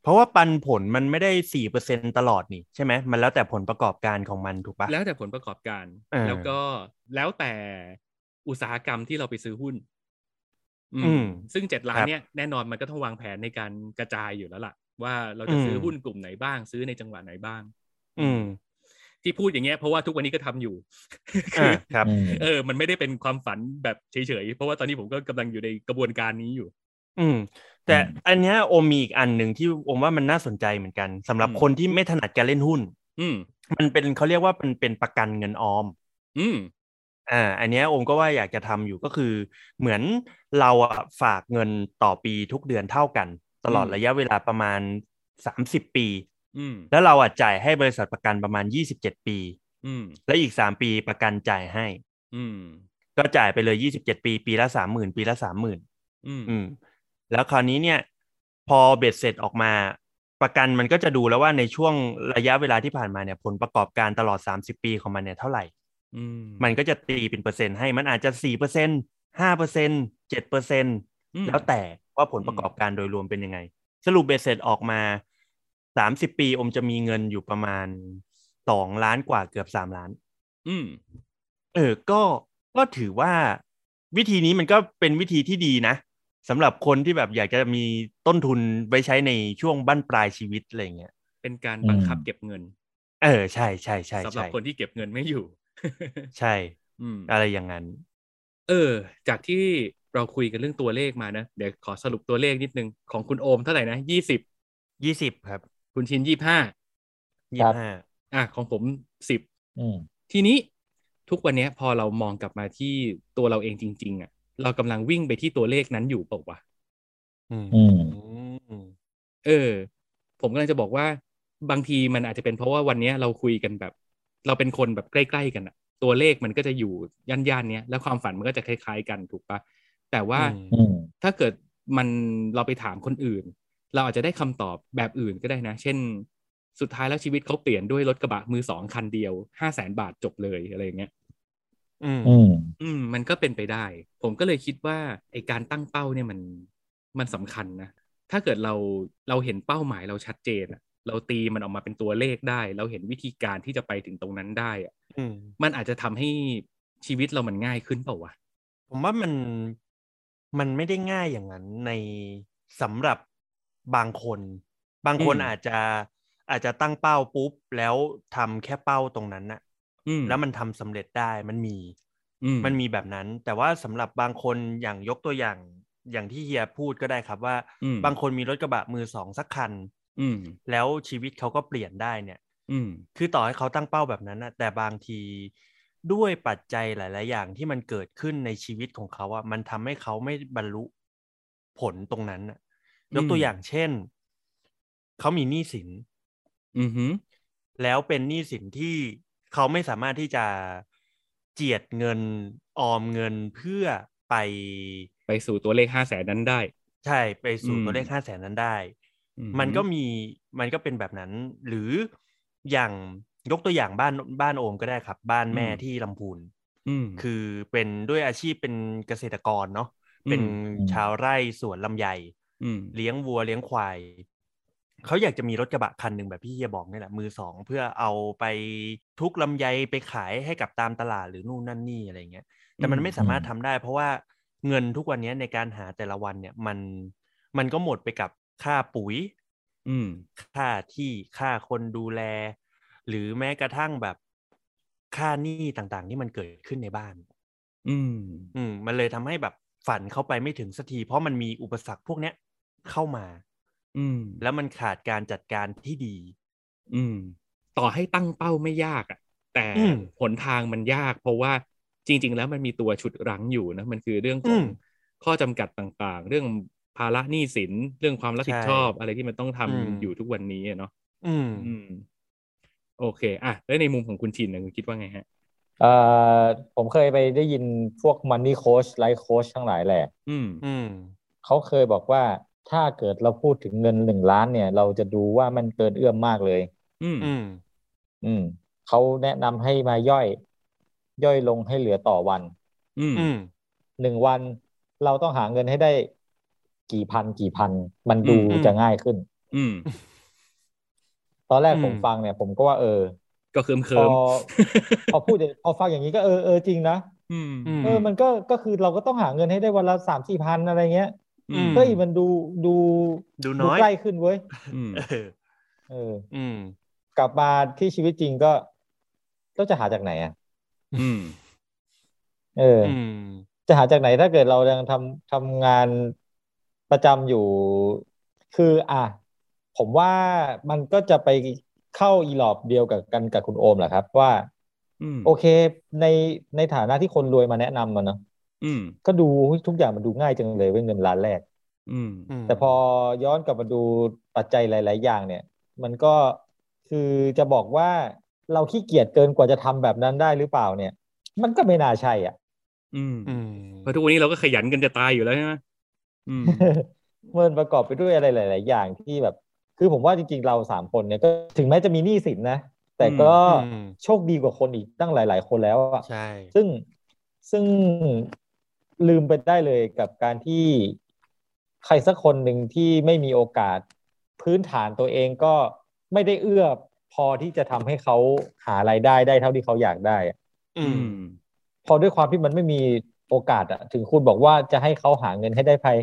เพราะว่าปันผลมันไม่ได้สี่เปอร์เซ็นตลอดนี่ใช่ไหมมันแล้วแต่ผลประกอบการของมันถูกปะแล้วแต่ผลประกอบการเออแล้วก็แล้วแต่อุตสาหกรรมที่เราไปซื้อหุ้น อืมอืมซึ่งเจ็ดล้าคนรับเนี่ยแน่นอนมันก็ต้องวางแผนในการกระจายอยู่แล้วล่ะ ว่าเราจะซื้ออมหุ้นกลุ่มไหนบ้าง ซื้อในจังหวะไหนบ้าง อืมที่พูดอย่างเงี้ยเพราะว่าทุกวันนี้ก็ทำอยู่อ่าครับอืมเออ มันไม่ได้เป็นความฝันแบบเฉยๆ เพราะว่าตอนนี้ผมก็กำลังอยู่ในกระบวนการนี้อยู่ อืม แต่อืมอันเนี้ยโอมมีอีกอันหนึ่งที่โอมว่ามันน่าสนใจเหมือนกันสำหรับอืมคนที่ไม่ถนัดการเล่นหุ้น อืม มันเป็นเขาเรียกว่าเป็นเป็นประกันเงินออม อืมอ่าอันเนี้ยโอมก็ว่าอยากจะทำอยู่ก็คือ เหมือนเราอะฝากเงินต่อปีทุกเดือนเท่ากัน ตลอดอืมระยะเวลาประมาณสามสิบปีอืมแล้วเราอะจ่ายให้บริษัทประกันประมาณยี่สิบเจ็ดปีอืมและอีกสามปีประกันจ่ายให้ อืมก็จ่ายไปเลยยี่สิบเจ็ดปี ปีละสามหมื่นปีละสามหมื่นอืมอืม แล้วคราวนี้เนี่ยพอเบ็ดเสร็จออกมาประกันมันก็จะดูแล้วว่าในช่วงระยะเวลาที่ผ่านมาเนี่ยผลประกอบการตลอดสามสิบปีของมันเนี่ยเท่าไหร่อืมมันก็จะตีเป็นเปอร์เซ็นต์ให้มันอาจจะสี่เปอร์เซ็นห้าเปอร์เซ็นเจ็ดเปอร์เซ็นอืมแล้วแต่ว่าผลประกอบการโดยรวมเป็นยังไง สรุปเบ็ดเสร็จออกมาสามสิบปีอมจะมีเงินอยู่ประมาณสองล้านกว่าเกือบสามล้าน อืม เออ ก็ก็ถือว่าวิธีนี้มันก็เป็นวิธีที่ดีนะ สำหรับคนที่แบบอยากจะมีต้นทุนไว้ใช้ในช่วงบั้นปลายชีวิตอะไรเงี้ยเป็นการบังคับเก็บเงิน เออใช่ใช่ใช่สำหรับใช่คนที่เก็บเงินไม่อยู่ ใช่ อืมอะไรอย่างนั้น เออ จากที่เราคุยกันเรื่องตัวเลขมานะ เดี๋ยวขอสรุปตัวเลขนิดนึง ของคุณโอมเท่าไหร่นะยี่สิบยี่สิบครับ คุณชินยี่ห้ายี่ห้าอะของผมสิบอืมทีนี้ทุกวันเนี้ยพอเรามองกลับมาที่ตัวเราเองจริง ๆอะ เรากำลังวิ่งไปที่ตัวเลขนั้นอยู่เปล่าวะอืมอืมอืมเออ ผมกำลังจะบอกว่า บางทีมันอาจจะเป็นเพราะว่าวันเนี้ยเราคุยกันแบบ เราเป็นคนแบบใกล้ๆกันอะตัวเลขมันก็จะอยู่ย่านๆเนี้ยแล้วความฝันมันก็จะคล้าย ๆ กันถูกปะแต่ว่าอืมถ้าเกิดมันเราไปถามคนอื่น เราอาจจะได้คำตอบแบบอื่นก็ได้นะ เช่น สุดท้ายแล้วชีวิตเขาเปลี่ยนด้วยรถกระบะมือสองคันเดียวห้าแสนบาทจบเลยอะไรอย่างเงี้ย อืมอืมอืม มันก็เป็นไปได้ ผมก็เลยคิดว่าไอการตั้งเป้าเนี่ยมันมันสำคัญนะ ถ้าเกิดเราเราเห็นเป้าหมายเราชัดเจนอะเราตีมันออกมาเป็นตัวเลขได้ เราเห็นวิธีการที่จะไปถึงตรงนั้นได้อะอืมมันอาจจะทำให้ชีวิตเรามันง่ายขึ้นเปล่าวะผมว่ามันมันไม่ได้ง่ายอย่างนั้นในสำหรับบางคน บางคนอืมอาจจะอาจจะตั้งเป้าปุ๊บแล้วทำแค่เป้าตรงนั้นน่ะอืม แล้วมันทำสำเร็จได้มันมีอืมมันมีแบบนั้น แต่ว่าสำหรับบางคนอย่างยกตัวอย่างอย่างที่เฮียพูดก็ได้ครับว่าอืมบางคนมีรถกระบะมือสองสักคันอืมแล้วชีวิตเขาก็เปลี่ยนได้เนี่ยอืมคือต่อให้เขาตั้งเป้าแบบนั้นนะแต่บางทีด้วยปัจจัยหลาย ๆ อย่างที่มันเกิดขึ้นในชีวิตของเขาอะมันทำให้เขาไม่บรรลุผลตรงนั้นน่ะยกตัวอืมอย่างเช่น เขามีหนี้สินอือหือแล้วเป็นหนี้สินที่ เขาไม่สามารถที่จะเจียดเงินออมเงินเพื่อไปไปสู่ตัวเลขห้าแสนนั้นได้ ใช่ไปสู่อืมตัวเลขห้าแสนนั้นได้อือหือมันก็มีมันก็เป็นแบบนั้น หรืออย่างยกตัวอย่างบ้านบ้านโอมก็ได้ครับ บ้านแม่ที่ลำพูนอืมคือเป็นด้วยอาชีพเป็นเกษตรกรเนาะอืมเป็นอืมชาวไร่สวนลำไยอืมเลี้ยงวัวเลี้ยงควาย เขาอยากจะมีรถกระบะคันหนึ่งแบบพี่เฮียบอกนี่แหละมือสองเพื่อเอาไปทุกลำไยไปขายให้กับตามตลาดหรือนู่นนั่นนี่อะไรเงี้ย แต่มันอืมไม่สามารถทำได้ เพราะว่าเงินทุกวันนี้ในการหาแต่ละวันเนี่ยมันมันก็หมดไปกับค่าปุ๋ย อืม ค่าที่ค่าคนดูแล หรือแม้กระทั่งแบบค่าหนี้ต่างๆ ที่มันเกิดขึ้นในบ้าน อืม อืม มันเลยทำให้แบบฝันเข้าไปไม่ถึงสักทีเพราะมันมีอุปสรรคพวกเนี้ยเข้ามา อืม แล้วมันขาดการจัดการที่ดี อืม ต่อให้ตั้งเป้าไม่ยากอะแต่อืมหนทางมันยาก เพราะว่าจริง ๆ แล้วมันมีตัวฉุดรั้งอยู่นะ มันคือเรื่องขอืองมข้อจำกัดต่างๆ เรื่องภาระหนี้สินเรื่องความรับผิดใช่ชอบ อะไรที่มันต้องทำอืมอยู่ทุกวันนี้อะเนาะอืมอืมโอเคอะแล้วในมุมของคุณชินนะคุณคิดว่าไงฮะเอ่อผมเคยไปได้ยินพวก Money Coach Life Coach ทั้งหลายแหละ อืมอืมเขาเคยบอกว่า ถ้าเกิดเราพูดถึงเงินหนึ่งล้านเนี่ย เราจะดูว่ามันเกินเอื้อมมากเลย อืม อืม อืมเขาแนะนำให้มาย่อย ย่อยลงให้เหลือต่อวัน อืม อืม หนึ่งวันเราต้องหาเงินให้ได้กี่พันกี่พัน มันดูอืม จะง่ายขึ้น อืม ตอนแรกอืม ผมฟังเนี่ย ผมก็ว่าเออ ก็เคิมพเคิอมพอพูดอย่างพอฟังอย่างนี้ก็เออเออจริงนะ อืม อืม เออ มันก็ ก็คือเราก็ต้องหาเงินให้ได้วันละสามสี่พันอะไรเงี้ยอืม เฮ้ยมันดูดูดูน้อยใกล้ขึ้นเว้ยอืมเออเออ อืม กลับมาที่ชีวิตจริงก็เราจะหาจากไหนอะอืม เออออืมจะหาจากไหนถ้าเกิดเรายังทำทำงานประจำอยู่ คือ อะผมว่ามันก็จะไปเข้าอีหลอบเดียวกับกันกับคุณโอมแหละครับ ว่าอืมโอเคในในฐานะที่คนรวยมาแนะนำมาเนาะอืม ก็ดูทุกอย่างมันดูง่ายจังเลยเว้ยเงินล้านแรกอืมแต่พอย้อนกลับมาดูปัจจัยหลาย ๆ อย่างเนี่ย มันก็คือจะบอกว่าเราขี้เกียจเกินกว่าจะทำแบบนั้นได้หรือเปล่าเนี่ย มันก็ไม่น่าใช่อะอืมอืมเพราะทุกวันนี้เราก็ขยันกันจะตายอยู่แล้วใช่ไหมอืมมันประกอบไปด้วยอะไรหลาย ๆ อย่างที่แบบ คือผมว่าจริง ๆ เราสามคนเนี่ยก็ถึงแม้จะมีหนี้สินนะแต่ก็อืมโชคดีกว่าคนอีกตั้งหลาย ๆ คนแล้วอะใช่ ซึ่งซึ่ง ลืมไปได้เลยกับการที่ใครสักคนหนึ่งที่ไม่มีโอกาสพื้นฐานตัวเองก็ไม่ได้เอื้อพอที่จะทำให้เขาหารายได้ได้เท่าที่เขาอยากได้อะอือืมมพอด้วยความที่มันไม่มีโอกาสอะถึงคุณบอกว่าจะให้เขาหาเงินให้ได้ภาย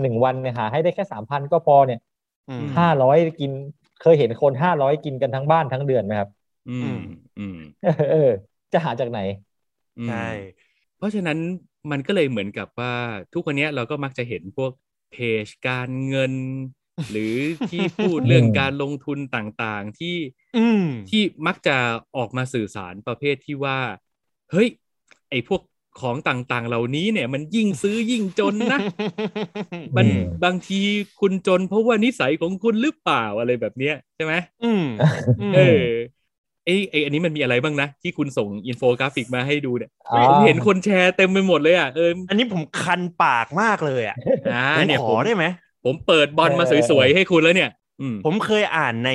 หนึ่งวันเนี่ยหา ให้ได้แค่สามพันก็พอเนี่ยอืมห้าร้อยกิน เคยเห็นคนห้าร้อยกินกันทั้งบ้านทั้งเดือนไหมครับ อืม อืม เออ จะหาจากไหนอืมใช่ เพราะฉะนั้น มันก็เลยเหมือนกับว่าทุกวันนี้เราก็มักจะเห็นพวกเพจการเงิน หรือที่พูดเรื่องการลงทุนต่างๆ ที่อืมที่มักจะออกมาสื่อสารประเภทที่ว่า เฮ้ย ไอ้พวกของต่างๆ เหล่านี้เนี่ย มันยิ่งซื้อยิ่งจนนะ มันอืมบางทีคุณจนเพราะว่านิสัยของคุณหรือเปล่าอะไรแบบเนี้ยใช่ไหมอืมเออ ไอ้ไอ้อันนี้มันมีอะไรบ้างนะ ที่คุณส่งอินโฟกราฟิกมาให้ดูเนี่ยอ๋อผมเห็นคนแชร์เต็มไปหมดเลยอะเอออันนี้ผมคันปากมากเลยอะอ่าผมเนี่ยขผอมได้ไหมผมเปิดบอลมาสวยๆให้คุณแล้วเนี่ยอืมผมเคยอ่านใน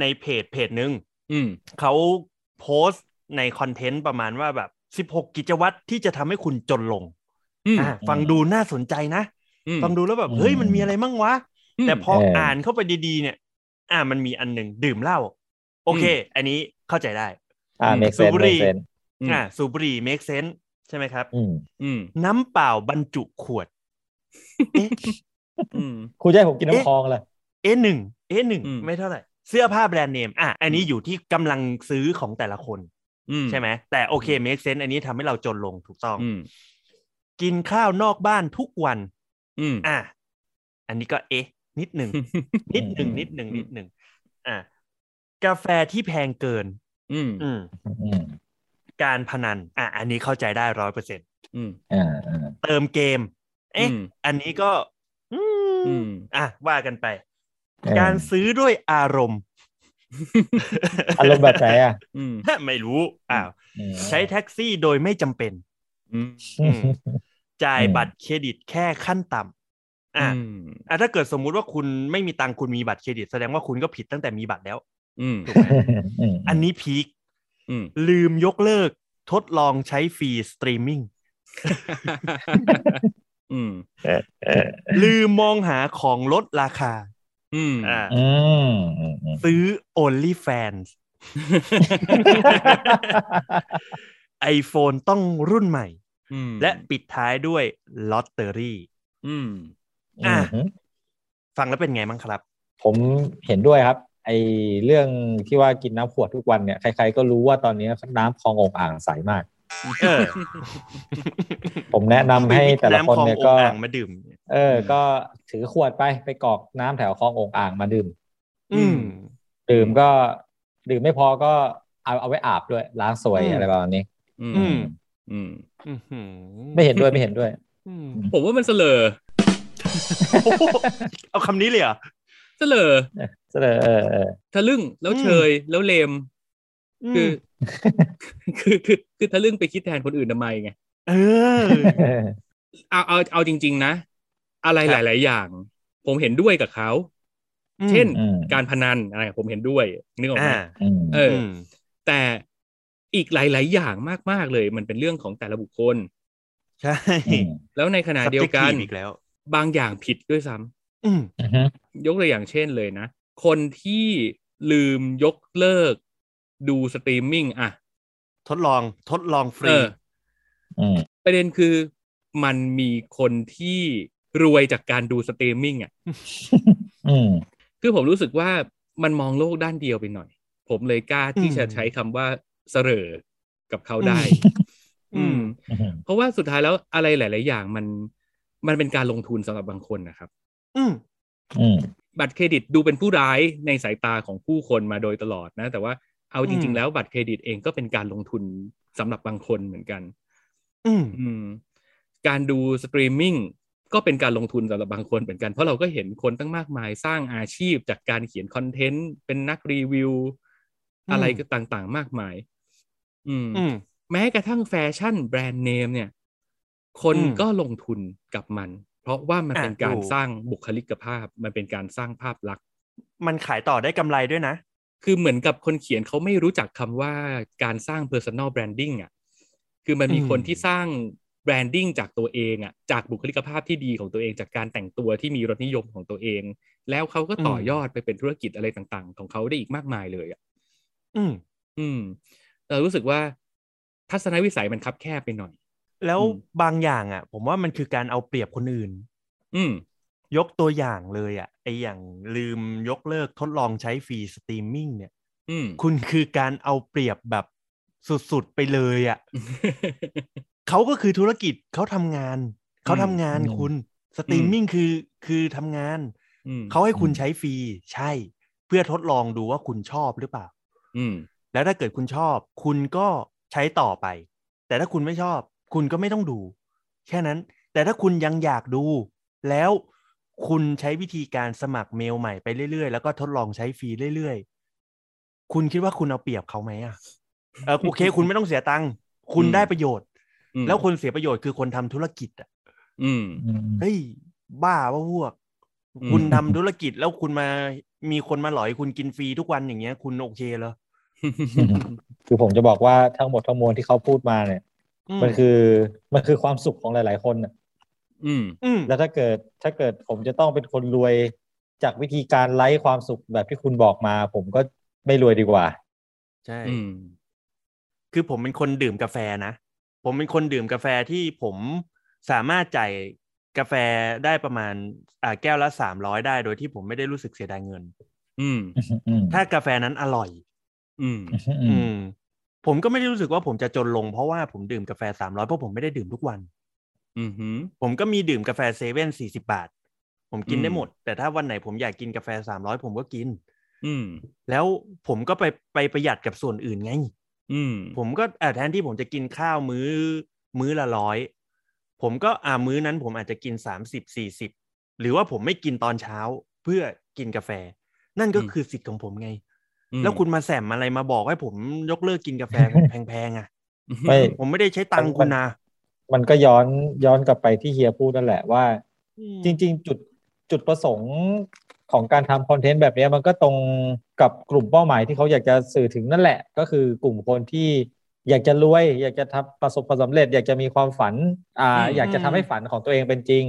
ในเพจเพจหนึ่งอืมเขาโพสต์ใน content ประมาณว่าแบบสิบหกกิจวัตรที่จะทำให้คุณจนลงอืมอะฟังดูน่าสนใจนะอืมฟังดูแล้วแบบอืมเฮ้ยมันมีอะไรมั่งวะอืมแต่พอเอออ่อ่านเข้าไปดีๆเนี่ย อ่ามันมีอันหนึ่งดื่มเหล้า โอเค อันนี้เข้าใจได้ อ่าอืม make สูบ sense บุหรี่ make sense อืมอ่าสูบบุหรี่ make sense ใช่ไหมครับ อืมอืมน้ำเปล่าบรรจุขวดเอ๊ะอืมคุณจะให้ผมกินเอ๊ะน้ำคลองเลยเอ๊ะหนึ่งเอ๊ะหนึ่งอืมไม่เท่าไหร่เสื้อผ้าแบรนด์เนมอะอันนี้อยู่ที่กำลังซื้อของแต่ละคนอืมใช่ไหมแต่โอเค make sense อันนี้ทำให้เราจนลงถูกต้องอืมกินข้าวนอกบ้านทุกวันอืมอะอันนี้ก็เอ๊ะนิดหนึ่งนิดหนึ่งนิดหนึ่งอืมนิดหนึ่งอะ กาแฟที่แพงเกินอืมอืมอืมการพนัน อะ อันนี้เข้าใจได้ร้อยเปอร์เซ็นอืมอ่าอ่าเติมเกม เอ๊ะอืมอันนี้ก็อืมอืมอะ ว่ากันไปเออการซื้อด้วยอารมณ์ อารมณ์แบบไหนอะอืมไม่รู้อ้าวอืมใช้แท็กซี่โดยไม่จำเป็นอืมอืมจ่ายอืมบัตรเครดิตแค่ขั้นต่ำอะอืมอะถ้าเกิดสมมุติว่าคุณไม่มีตังค์คุณมีบัตรเครดิต แสดงว่าคุณก็ผิดตั้งแต่มีบัตรแล้วอืม ถูกไหมอืมอันนี้ peak อืมลืมยกเลิกทดลองใช้ฟรีสตรีมมิ่งอืมลืมมองหาของลดราคา อืมอ่าอืมอืมอืมซื้อ OnlyFans iPhone ต้องรุ่นใหม่อืมและปิดท้ายด้วยลอตเตอรี่อืมอะอืมฟังแล้วเป็นไงบ้างครับ ผมเห็นด้วยครับ ไอเรื่องที่ว่ากินน้ำขวดทุกวันเนี่ยใคร ๆ ก็รู้ว่าตอนนี้น้ำคลององอ่างใสมากเออผมแนะนำให้แต่ละคนเนี่ยำก็องอ่างมาดื่ม เออ ก็ถือขวดไปไปกรอกน้ำแถวคลององอ่างมาดื่ม อืม ดื่มก็ดื่มไม่พอก็เอาเอาไว้อาบด้วยล้างสวยอืมอะไรประมาณนี้ อืม อืมอืมอื้อหือไม่เห็นด้วยไม่เห็นด้วยอืมผมว่ามันเสลอโอ้โหเอาคำนี้เลยเหรอ เสลอเสนอเออเออทะลึ่งแล้วอืมเชยแล้วเลม คือคือคือคือทะลึ่งไปคิดแทนคนอื่นทำไมไงเออเอาเอาเอาจริง ๆ นะ อะไรคหรับลาย ๆ อย่าง ผมเห็นด้วยกับเขาอืมเช่นอืมการพนันอะไรผมเห็นด้วยนึกออกไหมอ่าอืมเออมแต่อีกหลาย ๆ อย่างมาก ๆ เลย มันเป็นเรื่องของแต่ละบุคคล ใช่อืมแล้วในขณะเดียวกัน Subjective อีกแล้วบางอย่างผิดด้วยซ้ำอืมอือฮึ ยกตัวอย่างเช่นเลยนะ คนที่ลืมยกเลิก ดูสตรีมมิ่งอะทดลองทดลองฟรีเอออืมประเด็นคือมันมีคนที่รวยจากการดูสตรีมมิ่งอะอืมคือผมรู้สึกว่ามันมองโลกด้านเดียวไปหน่อย ผมเลยกล้าที่อืมจะใช้คำว่าเสร่อกับเขาได้อืมอืม เพราะว่าสุดท้ายแล้วอะไรหลาย ๆ อย่างมันมันเป็นการลงทุนสำหรับบางคนนะครับ อืมอืมบัตรเครดิตดูเป็นผู้ร้ายในสายตาของผู้คนมาโดยตลอดนะ แต่ว่าเอาจริงๆอืมแล้วบัตรเครดิตเองก็เป็นการลงทุนสำหรับบางคนเหมือนกันอืมอืมการดูสตรีมมิ่งก็เป็นการลงทุนสำหรับบางคนเหมือนกันเพราะเราก็เห็นคนตั้งมากมายสร้างอาชีพจากการเขียนคอนเทนต์เป็นนักรีวิวอืมอะไรก็ต่างๆ มากมายอืมอืมแม้กระทั่งแฟชั่นแบรนด์เนมเนี่ย คนอืมก็ลงทุนกับมันเพ ราะว่ามันอะเป็นการถูกสร้างบุคลิกภาพ มันเป็นการสร้างภาพลักษณ์ มันขายต่อได้กำไรด้วยนะ คือเหมือนกับคนเขียนเขาไม่รู้จักคำว่าการสร้าง personal branding อะ คือมันมีอืมคนที่สร้าง branding จากตัวเองอะ จากบุคลิกภาพที่ดีของตัวเอง จากการแต่งตัวที่มีรสนิยมของตัวเอง แล้วเขาก็ต่อยอดไปเป็นธุรกิจอะไรต่างๆ ของเขาได้อีกมากมายเลยอะ อืม อืม เรารู้สึกว่าทัศนวิสัยมันคับแคบไปหน่อย แล้วอืมบางอย่างอะ ผมว่ามันคือการเอาเปรียบคนอื่น อืมยกตัวอย่างเลยอะไออย่างลืมยกเลิกทดลองใช้ฟรีสตรีมมิ่งเนี่ยอืมคุณคือการเอาเปรียบแบบสุดๆไปเลยอะเขาก็คือธุรกิจเขาทำงาน เขาทำงานอืมคุณสตรีมมิ่งคือคือทำงานอืมเขาให้คุณอืมใช้ฟรีใช่ เพื่อทดลองดูว่าคุณชอบหรือเปล่าอืมแล้วถ้าเกิดคุณชอบ คุณก็ใช้ต่อไป แต่ถ้าคุณไม่ชอบ คุณก็ไม่ต้องดู แค่นั้น แต่ถ้าคุณยังอยากดู แล้วคุณใช้วิธีการสมัครเมลใหม่ไปเรื่อยๆ แล้วก็ทดลองใช้ฟรีเรื่อยๆ คุณคิดว่าคุณเอาเปรียบเขาไหมอะเออโอเค คุณไม่ต้องเสียตังค์คุณอืมได้ประโยชน์อืมแล้วคนเสียประโยชน์คือคนทำธุรกิจอะอืมอืมเฮ้ยบ้าว่าพวกอืมคุณทำธุรกิจแล้วคุณมามีคนมาหลอยคุณกินฟรีทุกวันอย่างเงี้ย คุณโอเคเหรอคือผมจะบอกว่าทั้งหมดทั้งมวลที่เขาพูดมาเนี่ย มันคือมันคือความสุขของหลาย ๆ คนน่ะอืมอืมแล้วถ้าเกิดถ้าเกิดผมจะต้องเป็นคนรวยจากวิธีการไล่ความสุขแบบที่คุณบอกมา ผมก็ไม่รวยดีกว่า ใช่อืมคือผมเป็นคนดื่มกาแฟนะ ผมเป็นคนดื่มกาแฟที่ผมสามารถจ่ายกาแฟได้ประมาณอ่าแก้วละสามร้อยได้โดยที่ผมไม่ได้รู้สึกเสียดายเงิน อืมอืมถ้ากาแฟนั้นอร่อย อืม อือืมม ผมก็ไม่ได้รู้สึกว่าผมจะจนลงเพราะว่าผมดื่มกาแฟสามร้อยเพราะผมไม่ได้ดื่มทุกวันอืมหืมผมก็มีดื่มกาแฟเซเว่นสี่สิบาท ผมกินอืมได้หมด แต่ถ้าวันไหนผมอยากกินกาแฟสามร้อยผมก็กิน อืมแล้วผมก็ไปไปประหยัดกับส่วนอื่นไง อืมผมก็อ่าแทนที่ผมจะกินข้าวมื้อ มื้อละร้อยผมก็อ่ามื้อนั้นผมอาจจะกินสามสิบสี่สิบหรือว่าผมไม่กินตอนเช้าเพื่อกินกาแฟ นั่นก็อืมคือสิทธิ์ของผมไงอืม แล้วคุณมาแสมอะไรมาบอกให้ผมยกเลิกกินกาแฟแพงๆอะไม่ผมไม่ได้ใช้ตังค์คุณนะมันก็ย้อนย้อนกลับไปที่เฮียพูดนั่นแหละว่า จริง ๆ จุดจุดประสงค์ของการทำคอนเทนต์แบบเนี้ยมันก็ตรงกับกลุ่มเป้าหมายที่เขาอยากจะสื่อถึงนั่นแหละ ก็คือกลุ่มคนที่อยากจะรวย อยากจะทำประสบความสำเร็จ อยากจะมีความฝัน อ่าอืมอยากจะทำให้ฝันของตัวเองเป็นจริง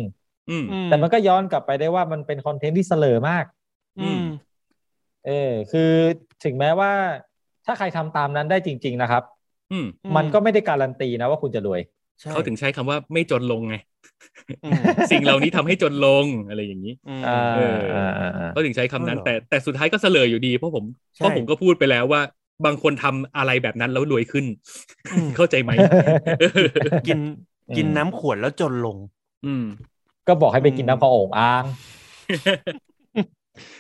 อืมอืมแต่มันก็ย้อนกลับไปได้ว่ามันเป็นคอนเทนต์ที่เสลอมากอืมเออคือ ถึงแม้ว่า ถ้าใครทำตามนั้นได้จริง ๆ นะครับ อืมอืมมันก็ไม่ได้การันตีนะว่าคุณจะรวยใช่เขาถึงใช้คำว่าไม่จนลงไงอืมสิ่งเหล่านี้ทำให้จนลงอะไรอย่างนี้อืมอ่าเอออ่าอ่าอ่าเขาถึงใช้คำนั้นอ๋อเหรอแต่แต่สุดท้ายก็เสลยอยู่ดีเพราะผมใช่เพราะผมก็พูดไปแล้วว่าบางคนทำอะไรแบบนั้นแล้วรวยขึ้นอืมเข้าใจไหมกินอืมกินน้ำขวดแล้วจนลง อืม ก็บอกให้ไปกินน้ำพอโอ่งอ่าง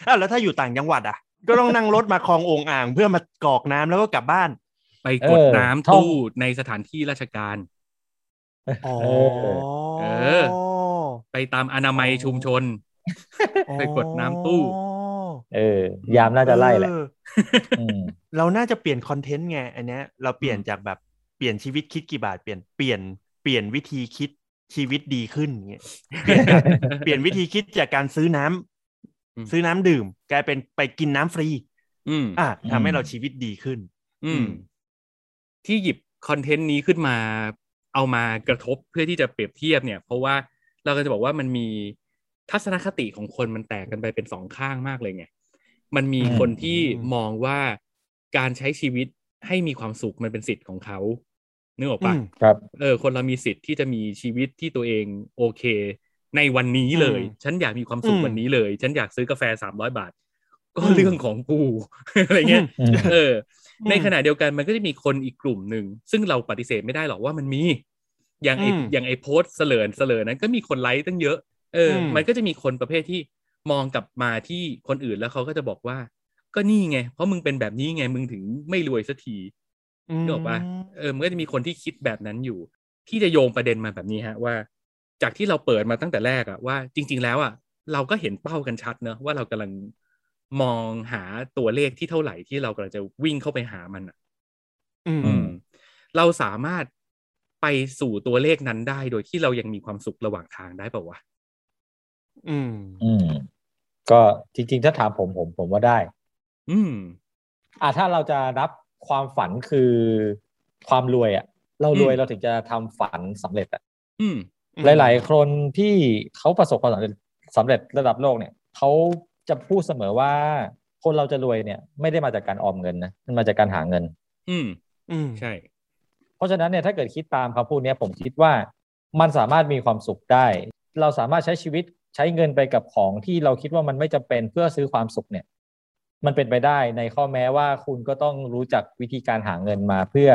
อ้าวแล้วถ้าอยู่ต่างจังหวัดอะ ก็ต้องนั่งรถมาคลองโองอ่าง เพื่อมากรอกน้ำแล้วก็กลับบ้าน ไปกดน้ำตู้ในสถานที่ราชการอ๋อเออเออ ไปตามอนามัยชุมชน ไปกดน้ำตู้ เออ ยามน่าจะไล่แหละเอออืมเราน่าจะเปลี่ยนคอนเทนต์ไงอันเนี้ย เราเปลี่ยนอืมจากแบบเปลี่ยนชีวิตคิดกี่บาทเปลี่ยนเปลี่ยนเปลี่ยนวิธีคิดชีวิตดีขึ้นเงี้ยเปลี่ยนจากเปลี่ยนวิธีคิดจากการซื้อน้ำอืม ซื้อน้ำดื่ม กลายเป็นไปกินน้ำฟรี อืมอะทำให้อืมเราชีวิตดีขึ้น อือืมมที่หยิบคอนเทนต์นี้ขึ้นมา เอามากระทบเพื่อที่จะเปรียบเทียบเนี่ย เพราะว่าเราก็จะบอกว่ามันมีทัศนคติของคนมันแตกกันไปเป็นสองข้างมากเลยไงมันมีอืมคนที่มองว่าการใช้ชีวิตให้มีความสุขมันเป็นสิทธิ์ของเขานึกออกปะอืมครับ เออ คนเรามีสิทธิ์ที่จะมีชีวิตที่ตัวเองโอเค ในวันนี้เลยอืมฉันอยากมีความสุขอืมวันนี้เลย ฉันอยากซื้อกาแฟสามร้อยบาท ก็อืมเรื่องของกูอะไรเงี้ยอืมเอออืมในขณะเดียวกันมันก็จะมีคนอีกกลุ่มหนึ่ง ซึ่งเราปฏิเสธไม่ได้หรอกว่ามันมี อย่างไออืมอย่างไอโพสต์เสลินเสลินนั้นก็มีคนไลค์ตั้งเยอะ เอออมมันก็จะมีคนประเภทที่มองกลับมาที่คนอื่นแล้วเขาก็จะบอกว่า ก็นี่ไง เพราะมึงเป็นแบบนี้ไงมึงถึงไม่รวยสักทีนึกออกปะเออมันก็จะมีคนที่คิดแบบนั้นอยู่ ที่จะโยงประเด็นมาแบบนี้ฮะว่า จากที่เราเปิดมาตั้งแต่แรกอะว่าจริง ๆ แล้วอะเราก็เห็นเป้ากันชัดเนอะว่าเรากำลังมองหาตัวเลขที่เท่าไหร่ที่เรากำลังจะวิ่งเข้าไปหามันอะอืมอืม เราสามารถไปสู่ตัวเลขนั้นได้โดยที่เรายังมีความสุขระหว่างทางได้เปล่าวะอืม อืม ก็จริง ๆ ถ้าถามผมผมผมว่าได้ อืม อะถ้าเราจะรับความฝันคือความรวยอะเรารวยอืมเราถึงจะทำฝันสำเร็จอะอืม หลาย ๆ คนที่เขาประสบความสำเร็จสำเร็จระดับโลกเนี่ยเขาจะพูดเสมอว่า คนเราจะรวยเนี่ย ไม่ได้มาจากการออมเงินนะมันมาจากการหาเงิน อืม อืมใช่ เพราะฉะนั้นเนี่ยถ้าเกิดคิดตามคำพูดเนี้ยผมคิดว่ามันสามารถมีความสุขได้ เราสามารถใช้ชีวิตใช้เงินไปกับของที่เราคิดว่ามันไม่จำเป็นเพื่อซื้อความสุขเนี่ย มันเป็นไปได้ในข้อแม้ว่าคุณก็ต้องรู้จักวิธีการหาเงินมาเพื่อ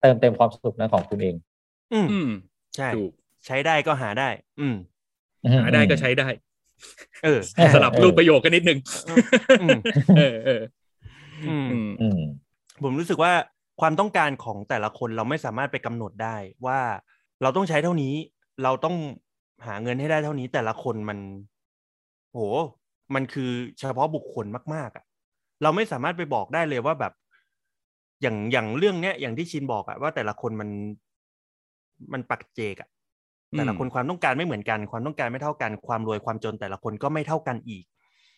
เติมเต็มความสุขนั้นของคุณเอง อืมอืมใช่ถูก ใช้ได้ก็หาได้ อืมหาได้ก็ใช้ได้ เออ สลับรูปประโยคกันนิดนึงอืมเออเอออืมอืมอืมผมรู้สึกว่าความต้องการของแต่ละคนเราไม่สามารถไปกำหนดได้ว่าเราต้องใช้เท่านี้ เราต้องหาเงินให้ได้เท่านี้ แต่ละคนมันโหมันคือเฉพาะบุคคลมาก ๆอะ่ะ เราไม่สามารถไปบอกได้เลยว่าแบบ อย่างอย่างเรื่องเนี้ยอย่างที่ชินบอกอะว่าแต่ละคนมันมันปักเจกอะอืม แต่ละคนความต้องการไม่เหมือนกัน ความต้องการไม่เท่ากันความรวยความจนแต่ละคนก็ไม่เท่ากันอีก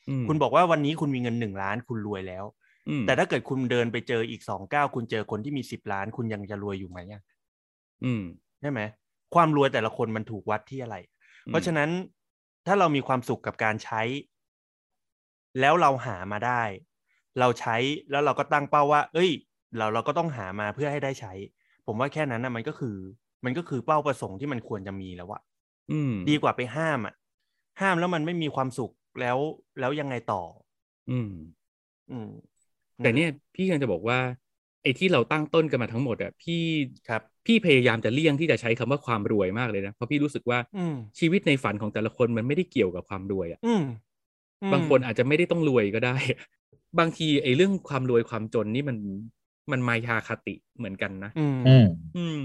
อืมคุณบอกว่าวันนี้คุณมีเงินหนึ่งล้านคุณรวยแล้วอืมแต่ถ้าเกิดคุณเดินไปเจออีกสองเก้าคุณเจอคนที่มีสิบล้าน คุณยังจะรวยอยู่ไหมอะอืมใช่ไหมความรวยแต่ละคนมันถูกวัดที่อะไร เพราะฉะนั้นถ้าเรามีความสุขกับการใช้ แล้วเราหามาได้ เราใช้แล้วเราก็ตั้งเป้าว่า เอ้ย เราเราก็ต้องหามาเพื่อให้ได้ใช้ ผมว่าแค่นั้นนะมันก็คือ มันก็คือเป้าประสงค์ที่มันควรจะมีแล้วอะอืมดีกว่าไปห้ามอะห้ามแล้วมันไม่มีความสุขแล้วแล้วยังไงต่อ อืม อืม แต่เนี่ยพี่กำลังจะบอกว่า ไอ้ที่เราตั้งต้นกันมาทั้งหมดอะพี่ครับพี่พยายามจะเลี่ยงที่จะใช้คำว่าความรวยมากเลยนะ เพราะพี่รู้สึกว่าอืมชีวิตในฝันของแต่ละคนมันไม่ได้เกี่ยวกับความรวยอะอืมอืมบางคนอาจจะไม่ได้ต้องรวยก็ได้ บางทีไอ้เรื่องความรวยความจนนี่มันมันมายาคติเหมือนกันนะ อืม อืมอืม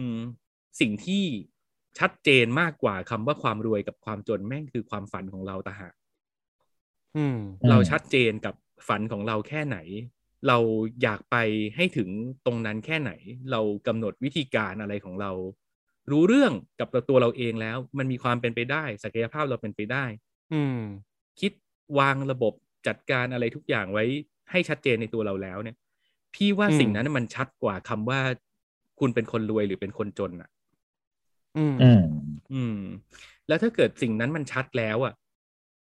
สิ่งที่ชัดเจนมากกว่าคำว่าความรวยกับความจนแม่งคือความฝันของเราต่างหากอืมอืมเราชัดเจนกับฝันของเราแค่ไหน เราอยากไปให้ถึงตรงนั้นแค่ไหน เรากำหนดวิธีการอะไรของเรา รู้เรื่องกับตัวเราเองแล้ว มันมีความเป็นไปได้ ศักยภาพเราเป็นไปได้ อืม คิดวางระบบจัดการอะไรทุกอย่างไว้ให้ชัดเจนในตัวเราแล้วเนี่ย พี่ว่าอืมสิ่งนั้นมันชัดกว่าคำว่าคุณเป็นคนรวยหรือเป็นคนจนอะ อืมอืมอืม แล้วถ้าเกิดสิ่งนั้นมันชัดแล้วอะ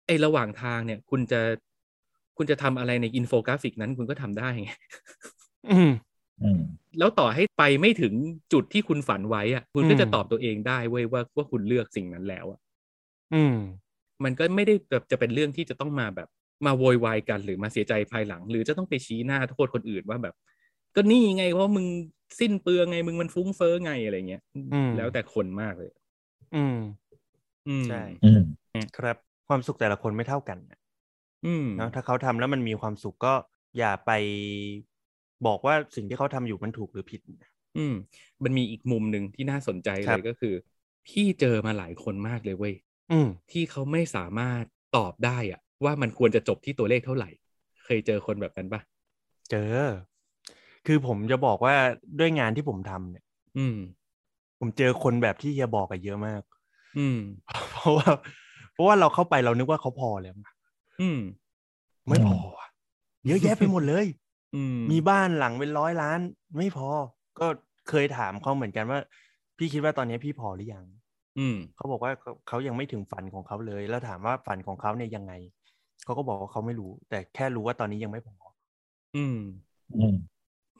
ไอระหว่างทางเนี่ย คุณจะคุณจะทำอะไรในอินโฟกราฟิกนั้นคุณก็ทำได้ไงอืมอืมแล้วต่อให้ไปไม่ถึงจุดที่คุณฝันไว้อะ คุณก็อืมจะตอบตัวเองได้เว้ยว่าว่าคุณเลือกสิ่งนั้นแล้วอะ อืม มันก็ไม่ได้แบบจะเป็นเรื่องที่จะต้องมาแบบมาโวยวายกันหรือมาเสียใจภายหลัง หรือจะต้องไปชี้หน้าโทษคนอื่นว่าแบบ ก็นี่ไงเพราะมึงสิ้นเปลืองไงมึงมันฟุ้งเฟ้อไงอะไรเงี้ยอืมแล้วแต่คนมากเลย อืม อืมใช่อืมครับ ความสุขแต่ละคนไม่เท่ากันนะอืมเนาะถ้าเขาทำแล้วมันมีความสุขก็อย่าไปบอกว่าสิ่งที่เขาทำอยู่มันถูกหรือผิด อืม มันมีอีกมุมหนึ่งที่น่าสนใจครัเลบยก็คือ พี่เจอมาหลายคนมากเลยเว้ยอืมที่เขาไม่สามารถตอบได้อะว่ามันควรจะจบที่ตัวเลขเท่าไหร่ เคยเจอคนแบบนั้นปะเจอ คือผมจะบอกว่าด้วยงานที่ผมทำเนี่ย อืม ผมเจอคนแบบที่เฮียบอกอะเยอะมาก อืม เพราะว่า เพราะว่าเราเข้าไปเรานึกว่าเขาพอแล้วอืม ไม่พออะเยอะแยะไปหมดเลย อืม มีบ้านหลังเป็นร้อยล้าน ไม่พอ ก็เคยถามเขาเหมือนกันว่า พี่คิดว่าตอนนี้พี่พอหรือยัง อืม เขาบอกว่าเขาเขายังไม่ถึงฝันของเขาเลย แล้วถามว่าฝันของเขาเนี่ยยังไง เขาก็บอกว่าเขาไม่รู้ แต่แค่รู้ว่าตอนนี้ยังไม่พอ อืมอื